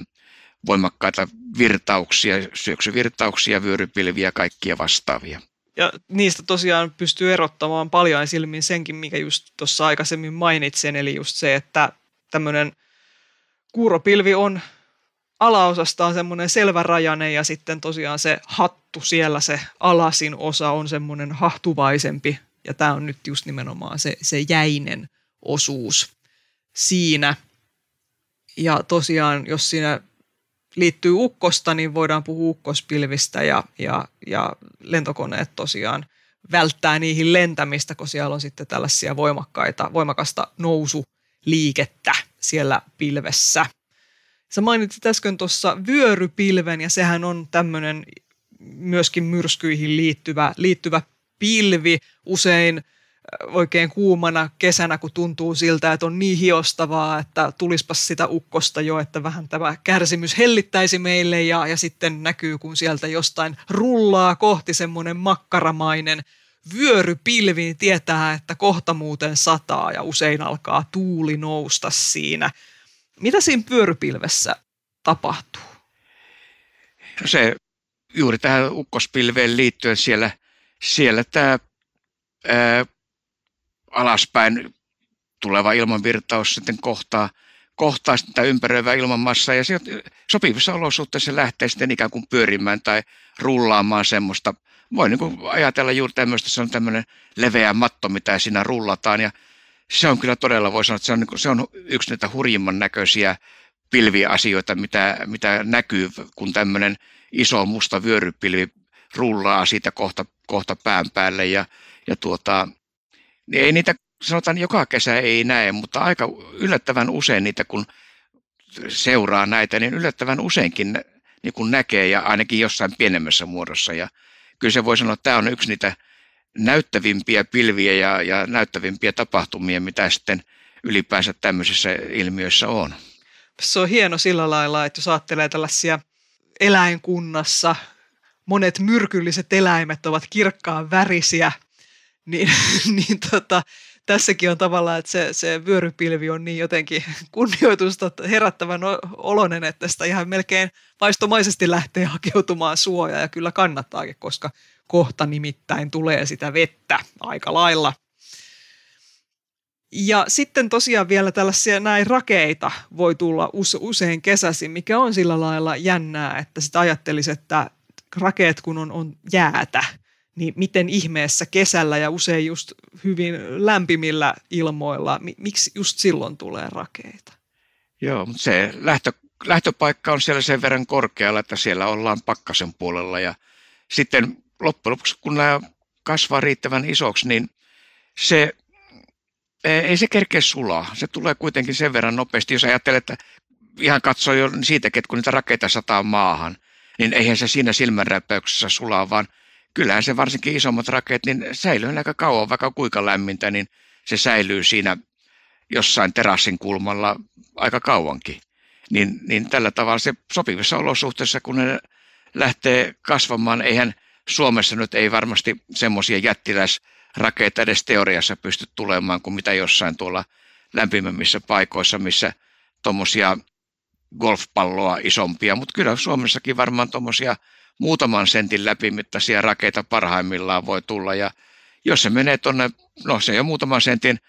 voimakkaita virtauksia, syöksyvirtauksia, vyörypilviä kaikkia vastaavia. Ja niistä tosiaan pystyy erottamaan paljon silmin senkin, mikä just tuossa aikaisemmin mainitsin, eli just se, että tämmöinen kuuropilvi on alaosastaan semmoinen selvärajainen ja sitten tosiaan se hattu siellä, se alasin osa on semmoinen hahtuvaisempi ja tämä on nyt just nimenomaan se, se jäinen osuus siinä. Ja tosiaan, jos siinä liittyy ukkosta, niin voidaan puhua ukkospilvistä ja, ja, ja lentokoneet tosiaan välttää niihin lentämistä, kun siellä on sitten tällaisia voimakkaita, voimakasta nousuliikettä siellä pilvessä. Sä mainitsit äsken tuossa vyörypilven ja sehän on tämmöinen myöskin myrskyihin liittyvä, liittyvä pilvi. Usein oikein kuumana kesänä, kun tuntuu siltä, että on niin hiostavaa, että tulispas sitä ukkosta jo, että vähän tämä kärsimys hellittäisi meille ja, ja sitten näkyy, kun sieltä jostain rullaa kohti semmoinen makkaramainen vyörypilvi, niin tietää, että kohta muuten sataa ja usein alkaa tuuli nousta siinä. Mitä siinä vyörypilvessä tapahtuu? No se juuri tähän ukkospilveen liittyen siellä, siellä tämä ää, alaspäin tuleva ilmanvirtaus sitten kohtaa, kohtaa sitä ympäröivää ilmanmassaa ja se sopivissa olosuhteissa lähtee sitten ikään kuin pyörimään tai rullaamaan semmoista. Voi niin kuin ajatella juuri tämmöistä, se on tämmöinen leveä matto, mitä siinä rullataan ja se on kyllä todella, voi sanoa, että se on, niin se on yksi niitä hurjimman näköisiä pilviasioita, mitä, mitä näkyy, kun tämmöinen iso musta vyörypilvi rullaa siitä kohta, kohta pään päälle ja, ja tuota, niin ei niitä, sanotaan joka kesä ei näe, mutta aika yllättävän usein niitä, kun seuraa näitä, niin yllättävän useinkin niin näkee ja ainakin jossain pienemmässä muodossa. Ja kyllä se voi sanoa, että tämä on yksi niitä näyttävimpiä pilviä ja, ja näyttävimpiä tapahtumia, mitä sitten ylipäänsä tämmöisissä ilmiöissä on. Se on hieno sillä lailla, että jos ajattelee tällaisia eläinkunnassa, monet myrkylliset eläimet ovat kirkkaan värisiä – niin, [LAUGHS] niin tota, tässäkin on tavallaan, että se, se vyörypilvi on niin jotenkin [LAUGHS] kunnioitusta herättävän olonen, että sitä ihan melkein vaistomaisesti lähtee hakeutumaan suojaa ja kyllä kannattaakin, koska kohta nimittäin tulee sitä vettä aika lailla. Ja sitten tosiaan vielä tällaisia näin rakeita voi tulla usein kesäisin, mikä on sillä lailla jännää, että sitä ajattelisi, että rakeet kun on, on jäätä, niin miten ihmeessä kesällä ja usein just hyvin lämpimillä ilmoilla, miksi just silloin tulee rakeita? Joo, mutta se lähtö, lähtöpaikka on siellä sen verran korkealla, että siellä ollaan pakkasen puolella ja sitten loppujen lopuksi, kun nämä kasvaa riittävän isoksi, niin se ei se kerkeä sulaa. Se tulee kuitenkin sen verran nopeasti, jos ajattelee, että ihan katsoo jo siitäkin, että kun niitä rakeita sataa maahan, niin eihän se siinä silmänräpäyksessä sulaa, vaan kyllähän se varsinkin isommat rakeet, niin säilyy aika kauan, vaikka kuinka lämmintä, niin se säilyy siinä jossain terassin kulmalla aika kauankin. Niin, niin tällä tavalla se sopivissa olosuhteissa, kun ne lähtee kasvamaan, eihän Suomessa nyt ei varmasti semmoisia jättiläisrakeita edes teoriassa pysty tulemaan kuin mitä jossain tuolla lämpimämmissä paikoissa, missä tuommoisia golfpalloa isompia, mutta kyllä Suomessakin varmaan tuommoisia muutaman sentin läpimittaisia rakeita parhaimmillaan voi tulla ja jos se menee tuonne, no se jo muutaman sentin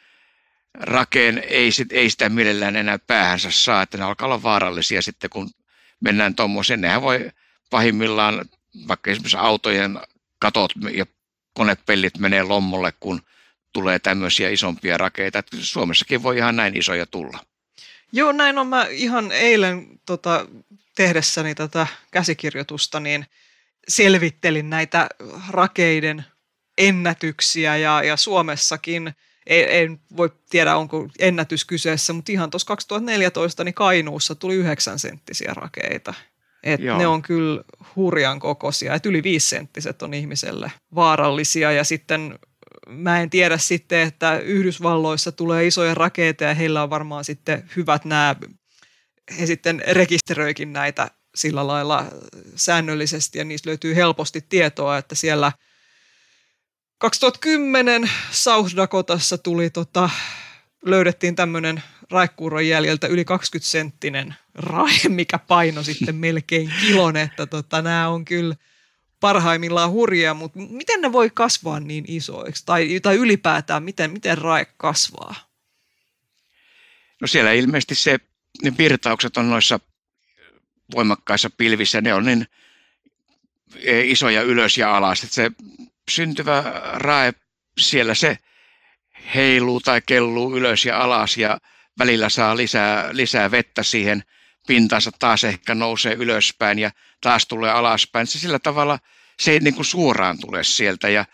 rakeen, ei, sit, ei sitä mielellään enää päähänsä saa, että ne alkaa olla vaarallisia sitten, kun mennään tuommoiseen. Nehän voi pahimmillaan, vaikka esimerkiksi autojen katot ja konepellit menee lommolle, kun tulee tämmöisiä isompia rakeita. Suomessakin voi ihan näin isoja tulla. Joo, näin on. Mä ihan eilen tota, tehdessäni tätä käsikirjoitusta, niin selvittelin näitä rakeiden ennätyksiä ja, ja Suomessakin, en, en voi tiedä onko ennätys kyseessä, mutta ihan tuossa 2014 niin Kainuussa tuli 9 senttisiä rakeita. Et ne on kyllä hurjan kokoisia, että yli senttiset on ihmiselle vaarallisia. Ja sitten mä en tiedä sitten, että Yhdysvalloissa tulee isoja rakeita ja heillä on varmaan sitten hyvät nämä he sitten rekisteröikin näitä sillä lailla säännöllisesti ja niistä löytyy helposti tietoa, että siellä 2010 South Dakotassa tuli tota, löydettiin tämmöinen raikkuuron jäljeltä yli 20 senttinen rae, [LAUGHS] mikä paino sitten melkein kilon, että tota, nämä on kyllä parhaimmillaan hurjia, mutta miten ne voi kasvaa niin isoiksi? Tai, tai ylipäätään, miten, miten rae kasvaa? No siellä ilmeisesti se, ne virtaukset on noissa voimakkaissa pilvissä, ne on niin e, isoja ylös ja alas, että se syntyvä rae siellä se heiluu tai kelluu ylös ja alas ja välillä saa lisää, lisää vettä siihen pintansa, taas ehkä nousee ylöspäin ja taas tulee alaspäin. Se sillä tavalla se ei niin kuin suoraan tule sieltä ja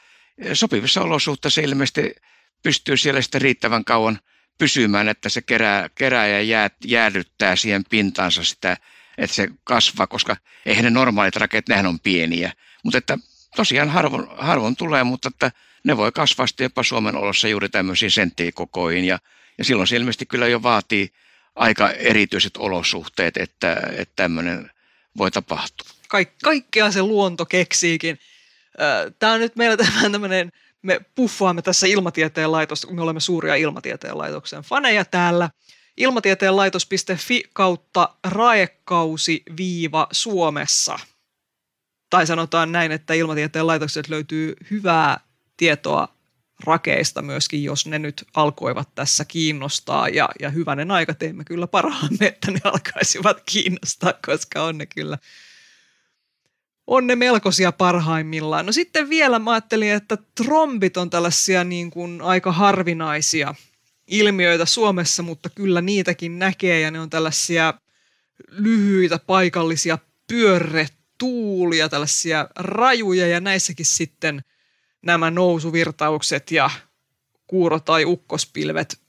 sopivissa olosuhteissa ilmeisesti pystyy siellä sitten riittävän kauan pysymään, että se kerää, kerää ja jää, jäädyttää siihen pintansa sitä, että se kasvaa, koska eihän ne normaalit rakeet, nehän on pieniä. Mutta että tosiaan harvoin, harvoin tulee, mutta että ne voi kasvaa jopa Suomen olossa juuri tämmöisiin senttikokoihin ja, ja silloin se ilmeisesti kyllä jo vaatii aika erityiset olosuhteet, että, että tämmöinen voi tapahtua. Kaik, kaikkea se luonto keksiikin. Tämä on nyt meillä [LAUGHS] tämmöinen, me puffaamme tässä ilmatieteen laitos, me olemme suuria ilmatieteen laitoksen faneja täällä. Ilmatieteen laitos.fi kautta raekausi viiva Suomessa. Tai sanotaan näin, että ilmatieteen laitokset löytyy hyvää tietoa rakeista myöskin, jos ne nyt alkoivat tässä kiinnostaa. Ja, ja hyvänen aika teemme kyllä parhaamme, että ne alkaisivat kiinnostaa, koska on ne kyllä on ne melkoisia parhaimmillaan. No sitten vielä mä ajattelin, että trombit on tällaisia niin kuin aika harvinaisia ilmiöitä Suomessa, mutta kyllä niitäkin näkee ja ne on tällaisia lyhyitä paikallisia pyörretuulia, tällaisia rajuja ja näissäkin sitten – nämä nousuvirtaukset ja kuuro- tai ukkospilvet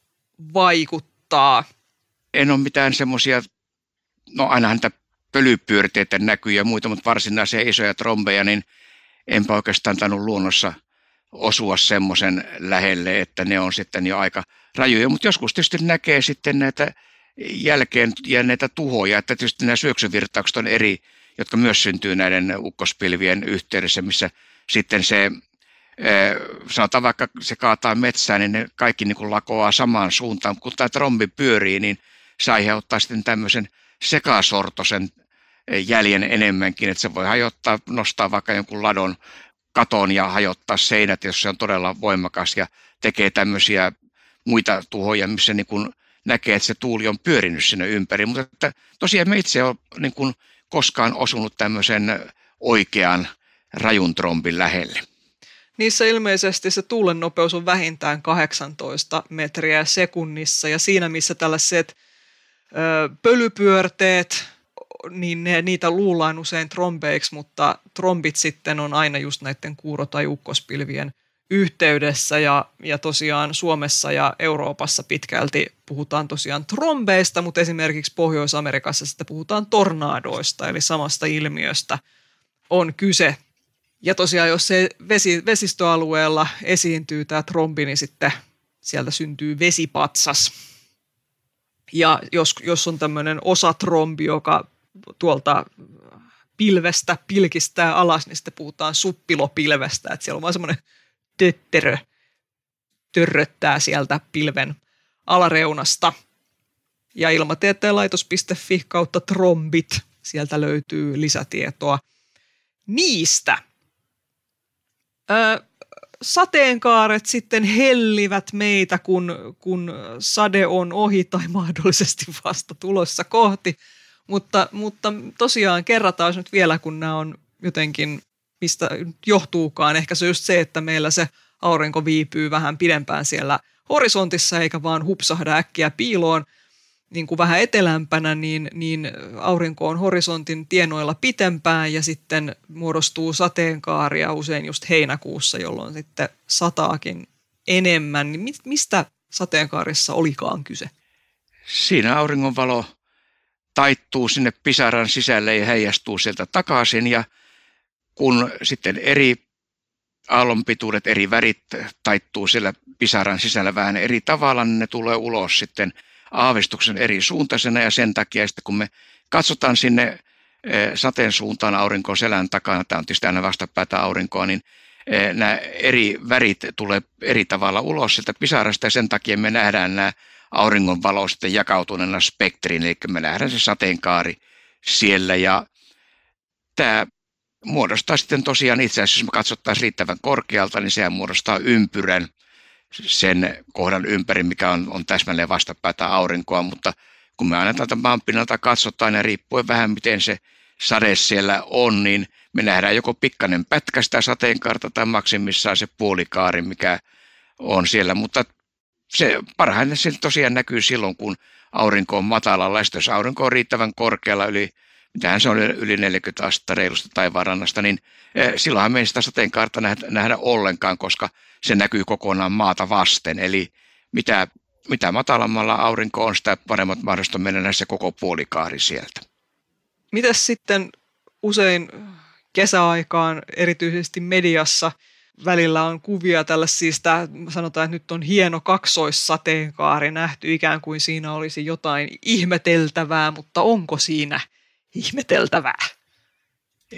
vaikuttaa? En ole mitään semmoisia, no aina niitä pölypyörteitä näkyy ja muita, mutta varsinaisia isoja trombeja, niin enpä oikeastaan tainnut luonnossa osua semmoisen lähelle, että ne on sitten jo aika rajuja. Mutta joskus tietysti näkee sitten näitä jälkeen jääneitä tuhoja, että tietysti nämä syöksyvirtaukset on eri, jotka myös syntyy näiden ukkospilvien yhteydessä, missä sitten se sanotaan vaikka se kaataa metsään, niin ne kaikki niin kuin lakoaa samaan suuntaan. Kun tämä trombi pyörii, niin se aiheuttaa sitten tämmöisen sekasortoisen jäljen enemmänkin, että se voi hajottaa, nostaa vaikka jonkun ladon katon ja hajottaa seinät, jos se on todella voimakas ja tekee tämmöisiä muita tuhoja, missä niin kuin näkee, että se tuuli on pyörinyt sinne ympäri. Mutta että tosiaan me itse ole niin kuin koskaan osunut tämmöisen oikean rajun trombin lähelle. Niissä ilmeisesti se tuulen nopeus on vähintään 18 metriä sekunnissa ja siinä missä tällaiset pölypyörteet, niin ne, niitä luullaan usein trombeiksi, mutta trombit sitten on aina just näiden kuuro- tai ukkospilvien yhteydessä ja, ja tosiaan Suomessa ja Euroopassa pitkälti puhutaan tosiaan trombeista, mutta esimerkiksi Pohjois-Amerikassa sitten puhutaan tornadoista, eli samasta ilmiöstä on kyse ja tosiaan, jos se vesi, vesistöalueella esiintyy tämä trombi, niin sitten sieltä syntyy vesipatsas. Ja jos, jos on tämmöinen osatrombi, joka tuolta pilvestä pilkistää alas, niin sitten puhutaan suppilopilvestä, että siellä on vaan semmoinen tötterö törröttää sieltä pilven alareunasta. Ja ilmatieteen laitos.fi kautta trombit, sieltä löytyy lisätietoa niistä sateenkaaret sitten hellivät meitä, kun, kun sade on ohi tai mahdollisesti vasta tulossa kohti. Mutta, mutta tosiaan kerrataan nyt vielä, kun nämä on jotenkin, mistä johtuukaan. Ehkä se just se, että meillä se aurinko viipyy vähän pidempään siellä horisontissa, eikä vaan hupsahda äkkiä piiloon – niin kuin vähän etelämpänä, niin, niin aurinko on horisontin tienoilla pitempään ja sitten muodostuu sateenkaaria usein just heinäkuussa, jolloin sitten sataakin enemmän. Niin mistä sateenkaarissa olikaan kyse? Siinä auringonvalo taittuu sinne pisaran sisälle ja heijastuu sieltä takaisin. Ja kun sitten eri aallonpituudet, eri värit taittuu siellä pisaran sisällä vähän eri tavalla, niin ne tulee ulos sitten – aavistuksen eri suuntaisena. Ja sen takia sitten kun me katsotaan sinne eh, sateen suuntaan aurinkoon selän takana, tämä on tietysti aina vastapäätä aurinkoa, niin eh, nämä eri värit tulee eri tavalla ulos sieltä pisarasta. Ja sen takia me nähdään nämä auringon valo sitten jakautuneena spektriin, eli me nähdään se sateenkaari siellä ja tämä muodostaa sitten tosiaan itse asiassa, jos me katsottaisiin riittävän korkealta, niin sehän muodostaa ympyrän sen kohdan ympäri, mikä on, on täsmälleen vastapäätä aurinkoa, mutta kun me aina tältä maanpinnalta katsotaan ja riippuen vähän miten se sade siellä on, niin me nähdään joko pikkainen pätkä sitä sateenkaarta tai maksimissaan se puolikaari, mikä on siellä, mutta se parhaiten se tosiaan näkyy silloin, kun aurinko on matalalla, ja jos aurinko on riittävän korkealla yli, mitähän se on yli 40 astetta reilusta taivaanrannasta, niin eh, silloinhan me ei sitä sateenkaarta nähdä, nähdä ollenkaan, koska se näkyy kokonaan maata vasten. Eli mitä, mitä matalammalla aurinko on, sitä paremmat mahdollisuudet mennä näissä koko puolikaari sieltä. Mitäs sitten usein kesäaikaan, erityisesti mediassa, välillä on kuvia tällaisista, sanotaan, että nyt on hieno kaksoissateenkaari nähty, ikään kuin siinä olisi jotain ihmeteltävää, mutta onko siinä ihmeteltävää?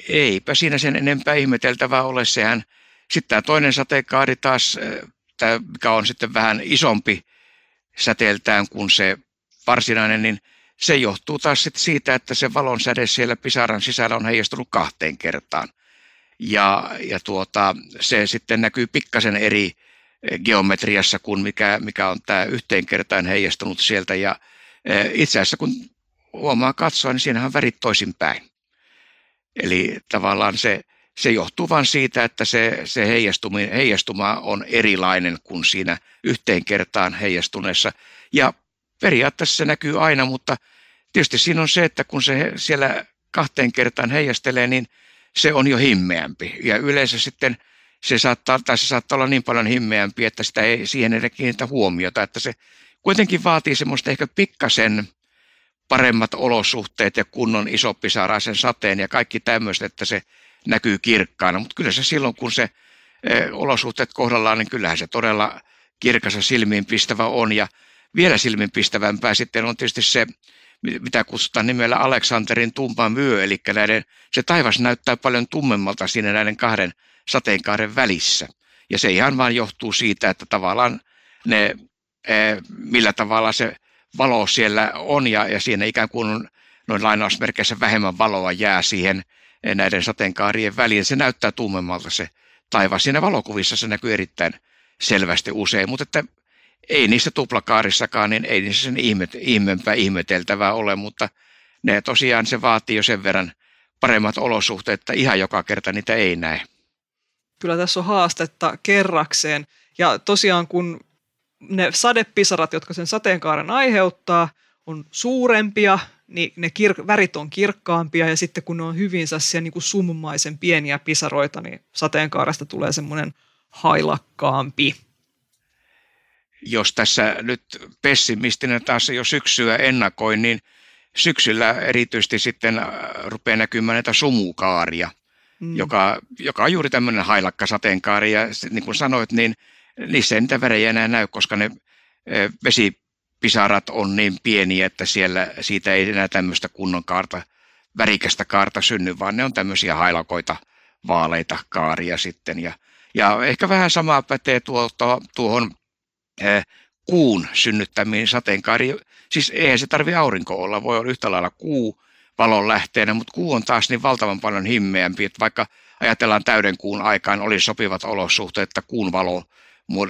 Eipä siinä sen enempää ihmeteltävää ole. Sehän sitten tämä toinen sateenkaari taas, tämä, mikä on sitten vähän isompi säteeltään kuin se varsinainen, niin se johtuu taas sitten siitä, että se valon säde siellä pisaran sisällä on heijastunut kahteen kertaan. Ja, ja tuota, se sitten näkyy pikkasen eri geometriassa kuin mikä, mikä on tämä yhteenkertain heijastunut sieltä. Ja itse asiassa kun huomaa katsoa, niin siinähän on värit toisinpäin. Eli tavallaan se, se johtuu vain siitä, että se, se heijastuma on erilainen kuin siinä yhteen kertaan heijastuneessa. Ja periaatteessa se näkyy aina, mutta tietysti siinä on se, että kun se siellä kahteen kertaan heijastelee, niin se on jo himmeämpi. Ja yleensä sitten se saattaa, tai se saattaa olla niin paljon himmeämpi, että sitä ei siihen edes kiinnitä huomiota, että se kuitenkin vaatii semmoista ehkä pikkasen paremmat olosuhteet ja kunnon isoppisaraisen sateen ja kaikki tämmöistä, että se näkyy kirkkaana. Mutta kyllä se silloin, kun se e, olosuhteet kohdallaan, niin kyllähän se todella kirkas ja silmiinpistävä on. Ja vielä silmiinpistävämpää sitten on tietysti se, mitä kutsutaan nimellä Aleksanterin tumma myö, eli näiden, se taivas näyttää paljon tummemmalta siinä näiden kahden sateenkaaren välissä. Ja se ihan vaan johtuu siitä, että tavallaan ne, e, millä tavalla se valo siellä on ja, ja siinä ikään kuin noin lainausmerkeissä vähemmän valoa jää siihen e, näiden sateenkaarien väliin. Se näyttää tummemmalta se taivas. Siinä valokuvissa se näkyy erittäin selvästi usein, mutta että ei niissä tuplakaarissakaan, niin ei niissä sen ihme, ihmeempää ihmeteltävää ole, mutta ne tosiaan se vaatii jo sen verran paremmat olosuhteet, että ihan joka kerta niitä ei näe. Kyllä tässä on haastetta kerrakseen. Ja tosiaan kun ne sadepisarat, jotka sen sateenkaaren aiheuttaa, on suurempia, niin ne kir- värit on kirkkaampia ja sitten kun ne on hyvin sellaisia niin kuin summaisen pieniä pisaroita, niin sateenkaaresta tulee semmoinen hailakkaampi jos tässä nyt pessimistinen taas jo syksyä ennakoin, niin syksyllä erityisesti sitten äh, rupeaa näkymään näitä sumukaaria, mm. joka, joka on juuri tämmöinen hailakka sateenkaari. Ja niin kuin sanoit, niin niissä ei niitä värejä enää näy, koska ne vesipisarat on niin pieniä, että siellä siitä ei enää tämmöistä kunnon kaarta, värikästä kaarta synny, vaan ne on tämmöisiä hailakoita, vaaleita kaaria sitten. Ja, ja ehkä vähän samaa pätee tuolta, tuohon kuun synnyttämiin sateenkaari. Siis eihän se tarvi aurinko olla, voi olla yhtä lailla kuu valon lähteenä, mutta kuu on taas niin valtavan paljon himmeämpi, että vaikka ajatellaan täyden kuun aikaan oli sopivat olosuhteet, että kuun valo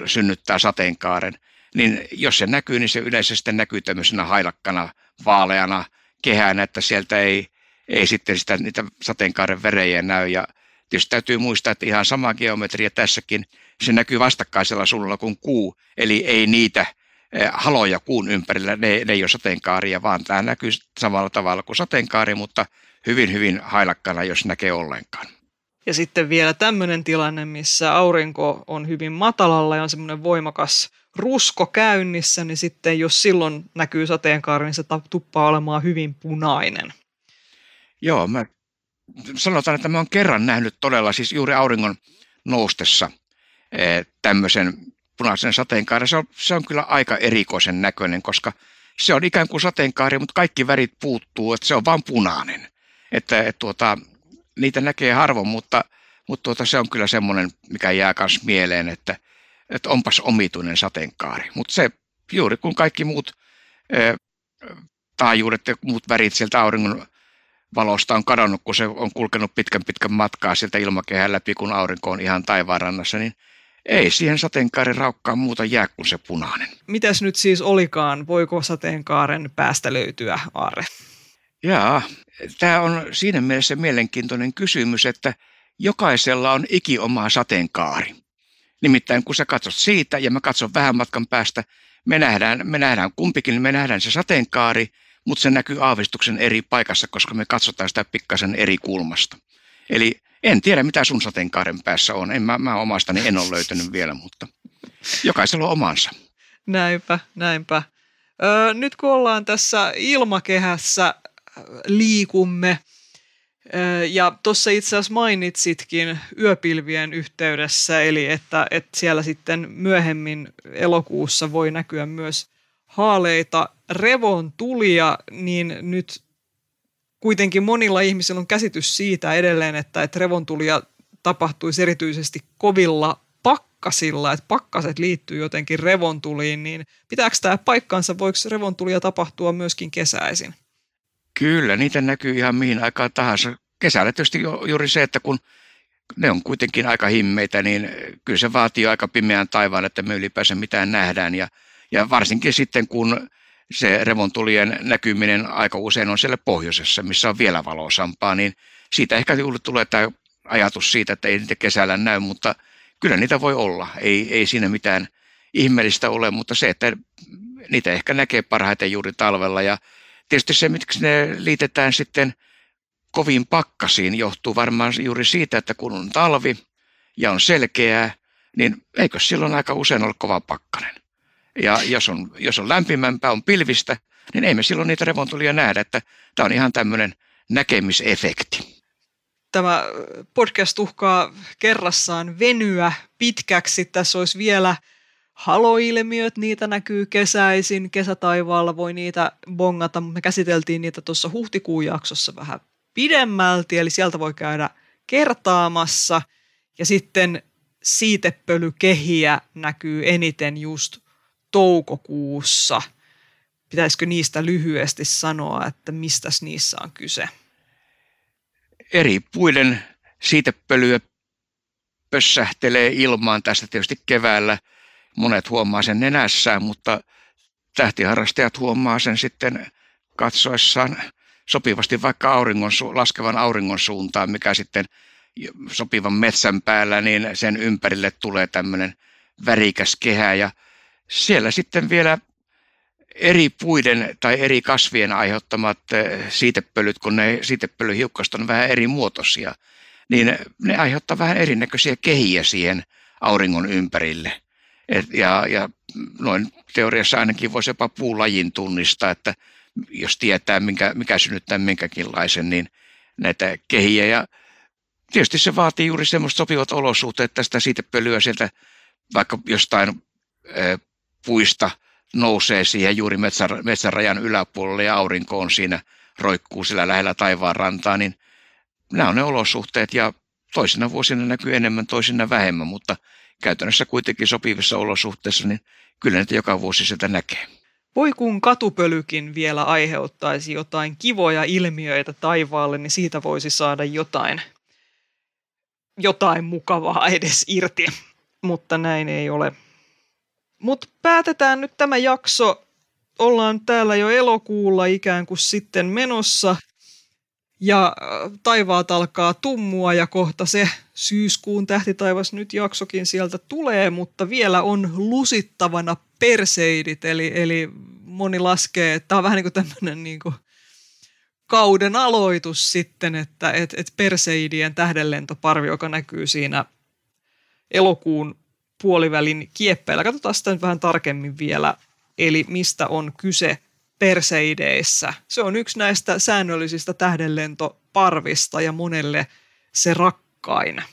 synnyttää sateenkaaren, niin jos se näkyy, niin se yleensä sitten näkyy tämmöisenä hailakkana, vaaleana kehänä, että sieltä ei, ei sitten sitä, niitä sateenkaaren verejä näy. Ja tietysti täytyy muistaa, että ihan sama geometria tässäkin, se näkyy vastakkaisella suunnalla kuin kuu, eli ei niitä eh, haloja kuun ympärillä, ne, ne ei ole sateenkaaria, vaan tämä näkyy samalla tavalla kuin sateenkaari, mutta hyvin, hyvin hailakkana, jos näkee ollenkaan. Ja sitten vielä tämmöinen tilanne, missä aurinko on hyvin matalalla ja on semmoinen voimakas rusko käynnissä, niin sitten jos silloin näkyy sateenkaari, niin se tuppaa olemaan hyvin punainen. Joo, mä sanotaan, että mä oon kerran nähnyt todella siis juuri auringon noustessa tämmöisen punaisen sateenkaaren. Se on, se on kyllä aika erikoisen näköinen, koska se on ikään kuin sateenkaari, mutta kaikki värit puuttuu, että se on vain punainen. Että et, tuota, niitä näkee harvoin, mutta, mutta tuota, se on kyllä semmoinen, mikä jää myös mieleen, että, että onpas omituinen sateenkaari. Mutta se juuri kun kaikki muut e, taajuudet ja muut värit sieltä auringon valosta on kadonnut, kun se on kulkenut pitkän pitkän matkaa sieltä ilmakehän läpi, kun aurinko on ihan taivaanrannassa, niin ei siihen sateenkaaren raukkaan muuta jää kuin se punainen. Mitäs nyt siis olikaan? Voiko sateenkaaren päästä löytyä, Aare? Jaa, tämä on siinä mielessä mielenkiintoinen kysymys, että jokaisella on iki oma sateenkaari. Nimittäin kun sä katsot siitä ja mä katson vähän matkan päästä, me nähdään, me nähdään kumpikin, me nähdään se sateenkaari, mutta se näkyy aavistuksen eri paikassa, koska me katsotaan sitä pikkasen eri kulmasta. Eli en tiedä, mitä sun sateenkaaren päässä on. En, mä, mä omastani en ole löytänyt vielä, mutta jokaisella on omansa. Näinpä, näinpä. Öö, nyt kun ollaan tässä ilmakehässä, liikumme, ja tuossa itse asiassa mainitsitkin yöpilvien yhteydessä, eli että, että siellä sitten myöhemmin elokuussa voi näkyä myös haaleita revontulia, niin nyt kuitenkin monilla ihmisillä on käsitys siitä edelleen, että, että revontulia tapahtuisi erityisesti kovilla pakkasilla, että pakkaset liittyy jotenkin revontuliin, niin pitääkö tämä paikkansa, voiko revontulia tapahtua myöskin kesäisin? Kyllä, niitä näkyy ihan mihin aikaan tahansa. Kesällä tietysti juuri se, että kun ne on kuitenkin aika himmeitä, niin kyllä se vaatii aika pimeän taivaan, että me ylipäänsä mitään nähdään. Ja, ja varsinkin sitten, kun se revontulien näkyminen aika usein on siellä pohjoisessa, missä on vielä valosampaa, niin siitä ehkä tulee tämä ajatus siitä, että ei niitä kesällä näy, mutta kyllä niitä voi olla. Ei, ei siinä mitään ihmeellistä ole, mutta se, että niitä ehkä näkee parhaiten juuri talvella ja Tietysti se, miksi ne liitetään sitten kovin pakkasiin, johtuu varmaan juuri siitä, että kun on talvi ja on selkeää, niin eikö silloin aika usein ole kova pakkanen. Ja jos on, jos on lämpimämpää, on pilvistä, niin ei me silloin niitä revontulia nähdä, että tämä on ihan tämmöinen näkemisefekti. Tämä podcast uhkaa kerrassaan venyä pitkäksi. Tässä olisi vielä haloilmiöt, niitä näkyy kesäisin, kesätaivaalla voi niitä bongata, mutta me käsiteltiin niitä tuossa huhtikuun jaksossa vähän pidemmälti, eli sieltä voi käydä kertaamassa. Ja sitten siitepölykehiä näkyy eniten just toukokuussa. Pitäisikö niistä lyhyesti sanoa, että mistä niissä on kyse? Eri puiden siitepölyä pössähtelee ilmaan tästä tietysti keväällä – monet huomaa sen nenässään, mutta tähtiharrastajat huomaa sen sitten katsoessaan sopivasti vaikka auringon, laskevan auringon suuntaan, mikä sitten sopivan metsän päällä, niin sen ympärille tulee tämmöinen värikäs kehä ja siellä sitten vielä eri puiden tai eri kasvien aiheuttamat eh, siitepölyt, kun ne siitepölyhiukkasta on vähän eri muotoisia, niin ne aiheuttaa vähän erinäköisiä kehiä siihen auringon ympärille. Et, ja, ja noin teoriassa ainakin voisi jopa puulajin tunnistaa, että jos tietää, minkä, mikä synnyttää minkäkinlaisen, niin näitä kehiä. Ja tietysti se vaatii juuri semmoista sopivat olosuhteet tästä siitä pölyä sieltä, vaikka jostain ä, puista nousee siihen juuri metsän, metsärajan yläpuolelle ja aurinko on siinä, roikkuu sillä lähellä taivaan rantaa, niin nämä on ne olosuhteet ja toisina vuosina näkyy enemmän, toisina vähemmän, mutta käytännössä kuitenkin sopivissa olosuhteissa, niin kyllä niitä joka vuosi sieltä näkee. Voi kun katupölykin vielä aiheuttaisi jotain kivoja ilmiöitä taivaalle, niin siitä voisi saada jotain, jotain mukavaa edes irti, mutta näin ei ole. Mutta päätetään nyt tämä jakso. Ollaan täällä jo elokuulla ikään kuin sitten menossa – ja äh, taivaat alkaa tummua ja kohta se syyskuun tähtitaivas nyt jaksokin sieltä tulee, mutta vielä on lusittavana perseidit, eli, eli moni laskee, että tämä on vähän niin kuin tämmöinen niin kuin kauden aloitus sitten, että et, et perseidien tähdenlentoparvi, joka näkyy siinä elokuun puolivälin kieppeillä. Katsotaan sitä nyt vähän tarkemmin vielä, eli mistä on kyse – Perseideissä. Se on yksi näistä säännöllisistä tähdenlentoparvista ja monelle se rakkain.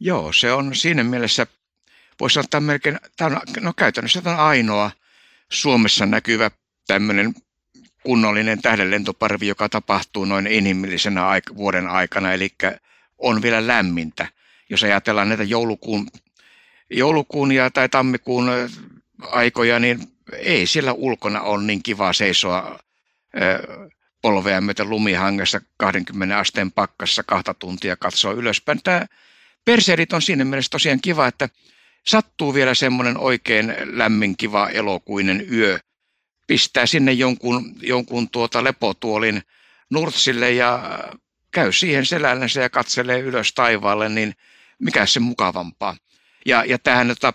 Joo, se on siinä mielessä, voisi sanoa, että melkein, tämä on, no käytännössä tämä on ainoa Suomessa näkyvä tämmöinen kunnollinen tähdenlentoparvi, joka tapahtuu noin inhimillisenä aik- vuoden aikana, eli on vielä lämmintä. Jos ajatellaan näitä joulukuun, joulukuun ja, tai tammikuun aikoja, niin ei siellä ulkona ole niin kiva seisoa polvea myöten lumihangessa 20 asteen pakkassa kahta tuntia katsoo ylöspäin. Tämä Perseidit on siinä mielessä tosiaan kiva, että sattuu vielä semmoinen oikein lämmin, kiva, elokuinen yö. Pistää sinne jonkun, jonkun tuota lepotuolin nurtsille ja käy siihen selällensä ja katselee ylös taivaalle, niin mikä se mukavampaa. Ja, ja tämähän jota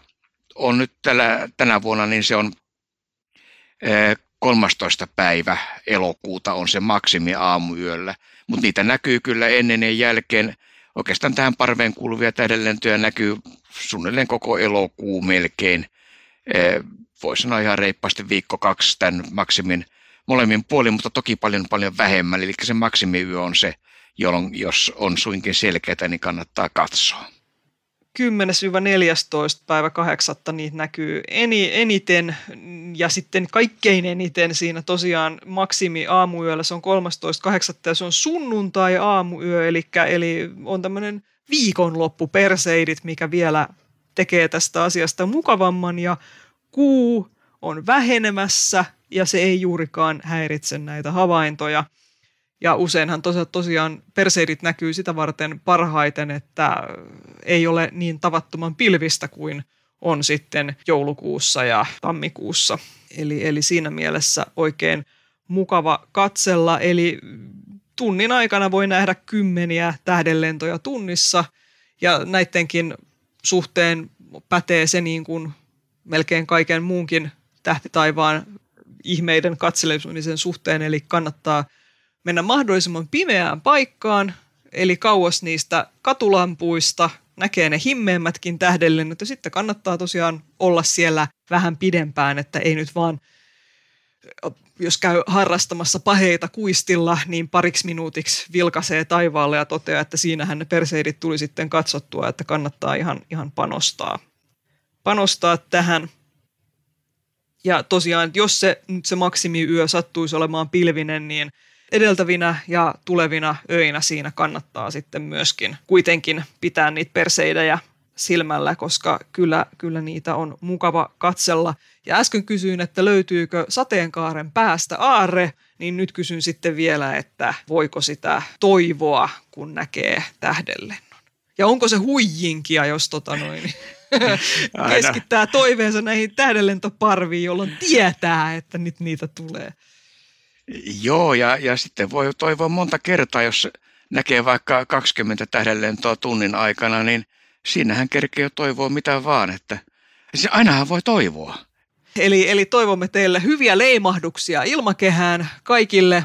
on nyt tällä, tänä vuonna, niin se on 13. päivä elokuuta on se maksimi aamuyöllä. Mutta niitä näkyy kyllä ennen ja jälkeen. Oikeastaan tähän parveen kuuluvia tähdenlentoja näkyy suunnilleen koko elokuu melkein. Voisi sanoa ihan reippaasti viikko kaksi tämän maksimin molemmin puolin, mutta toki paljon paljon vähemmän. Eli se maksimiyö on se, jolloin jos on suinkin selkeää, niin kannattaa katsoa. 10-14 päivä 8. niin näkyy eni, eniten ja sitten kaikkein eniten siinä tosiaan maksimi aamuyöllä. Se on 13.8. ja se on sunnuntai aamuyö, eli, eli on tämmöinen viikonloppu perseidit, mikä vielä tekee tästä asiasta mukavamman ja kuu on vähenemässä ja se ei juurikaan häiritse näitä havaintoja – ja useinhan tosiaan perseidit näkyy sitä varten parhaiten, että ei ole niin tavattoman pilvistä kuin on sitten joulukuussa ja tammikuussa. Eli, eli siinä mielessä oikein mukava katsella. Eli tunnin aikana voi nähdä kymmeniä tähdenlentoja tunnissa ja näidenkin suhteen pätee se niin kuin melkein kaiken muunkin tähtitaivaan ihmeiden katselemisen suhteen, eli kannattaa – mennä mahdollisimman pimeään paikkaan, eli kauas niistä katulampuista, näkee ne himmeämmätkin tähdellennot, ja sitten kannattaa tosiaan olla siellä vähän pidempään, että ei nyt vaan, jos käy harrastamassa paheita kuistilla, niin pariksi minuutiksi vilkaisee taivaalle ja toteaa, että siinähän ne perseidit tuli sitten katsottua, että kannattaa ihan, ihan panostaa, panostaa tähän. Ja tosiaan, jos se, nyt se maksimiyö sattuisi olemaan pilvinen, niin – edeltävinä ja tulevina öinä siinä kannattaa sitten myöskin kuitenkin pitää niitä perseidejä silmällä, koska kyllä, kyllä niitä on mukava katsella. Ja äsken kysyin, että löytyykö sateenkaaren päästä aarre, niin nyt kysyn sitten vielä, että voiko sitä toivoa, kun näkee tähdenlennon. Ja onko se huijinkia, jos tota noin, [LAUGHS] keskittää toiveensa näihin tähdenlentoparviin, jolloin tietää, että nyt niitä tulee. Joo, ja, ja sitten voi toivoa monta kertaa, jos näkee vaikka 20 tähdenlentoa tunnin aikana, niin siinähän kerkee jo toivoa mitä vaan, että siis ainahan voi toivoa. Eli, eli toivomme teille hyviä leimahduksia ilmakehään kaikille,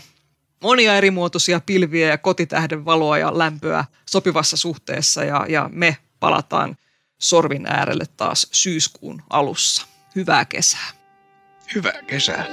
monia erimuotoisia pilviä ja kotitähden valoa ja lämpöä sopivassa suhteessa ja, ja me palataan sorvin äärelle taas syyskuun alussa. Hyvää kesää. Hyvää kesää.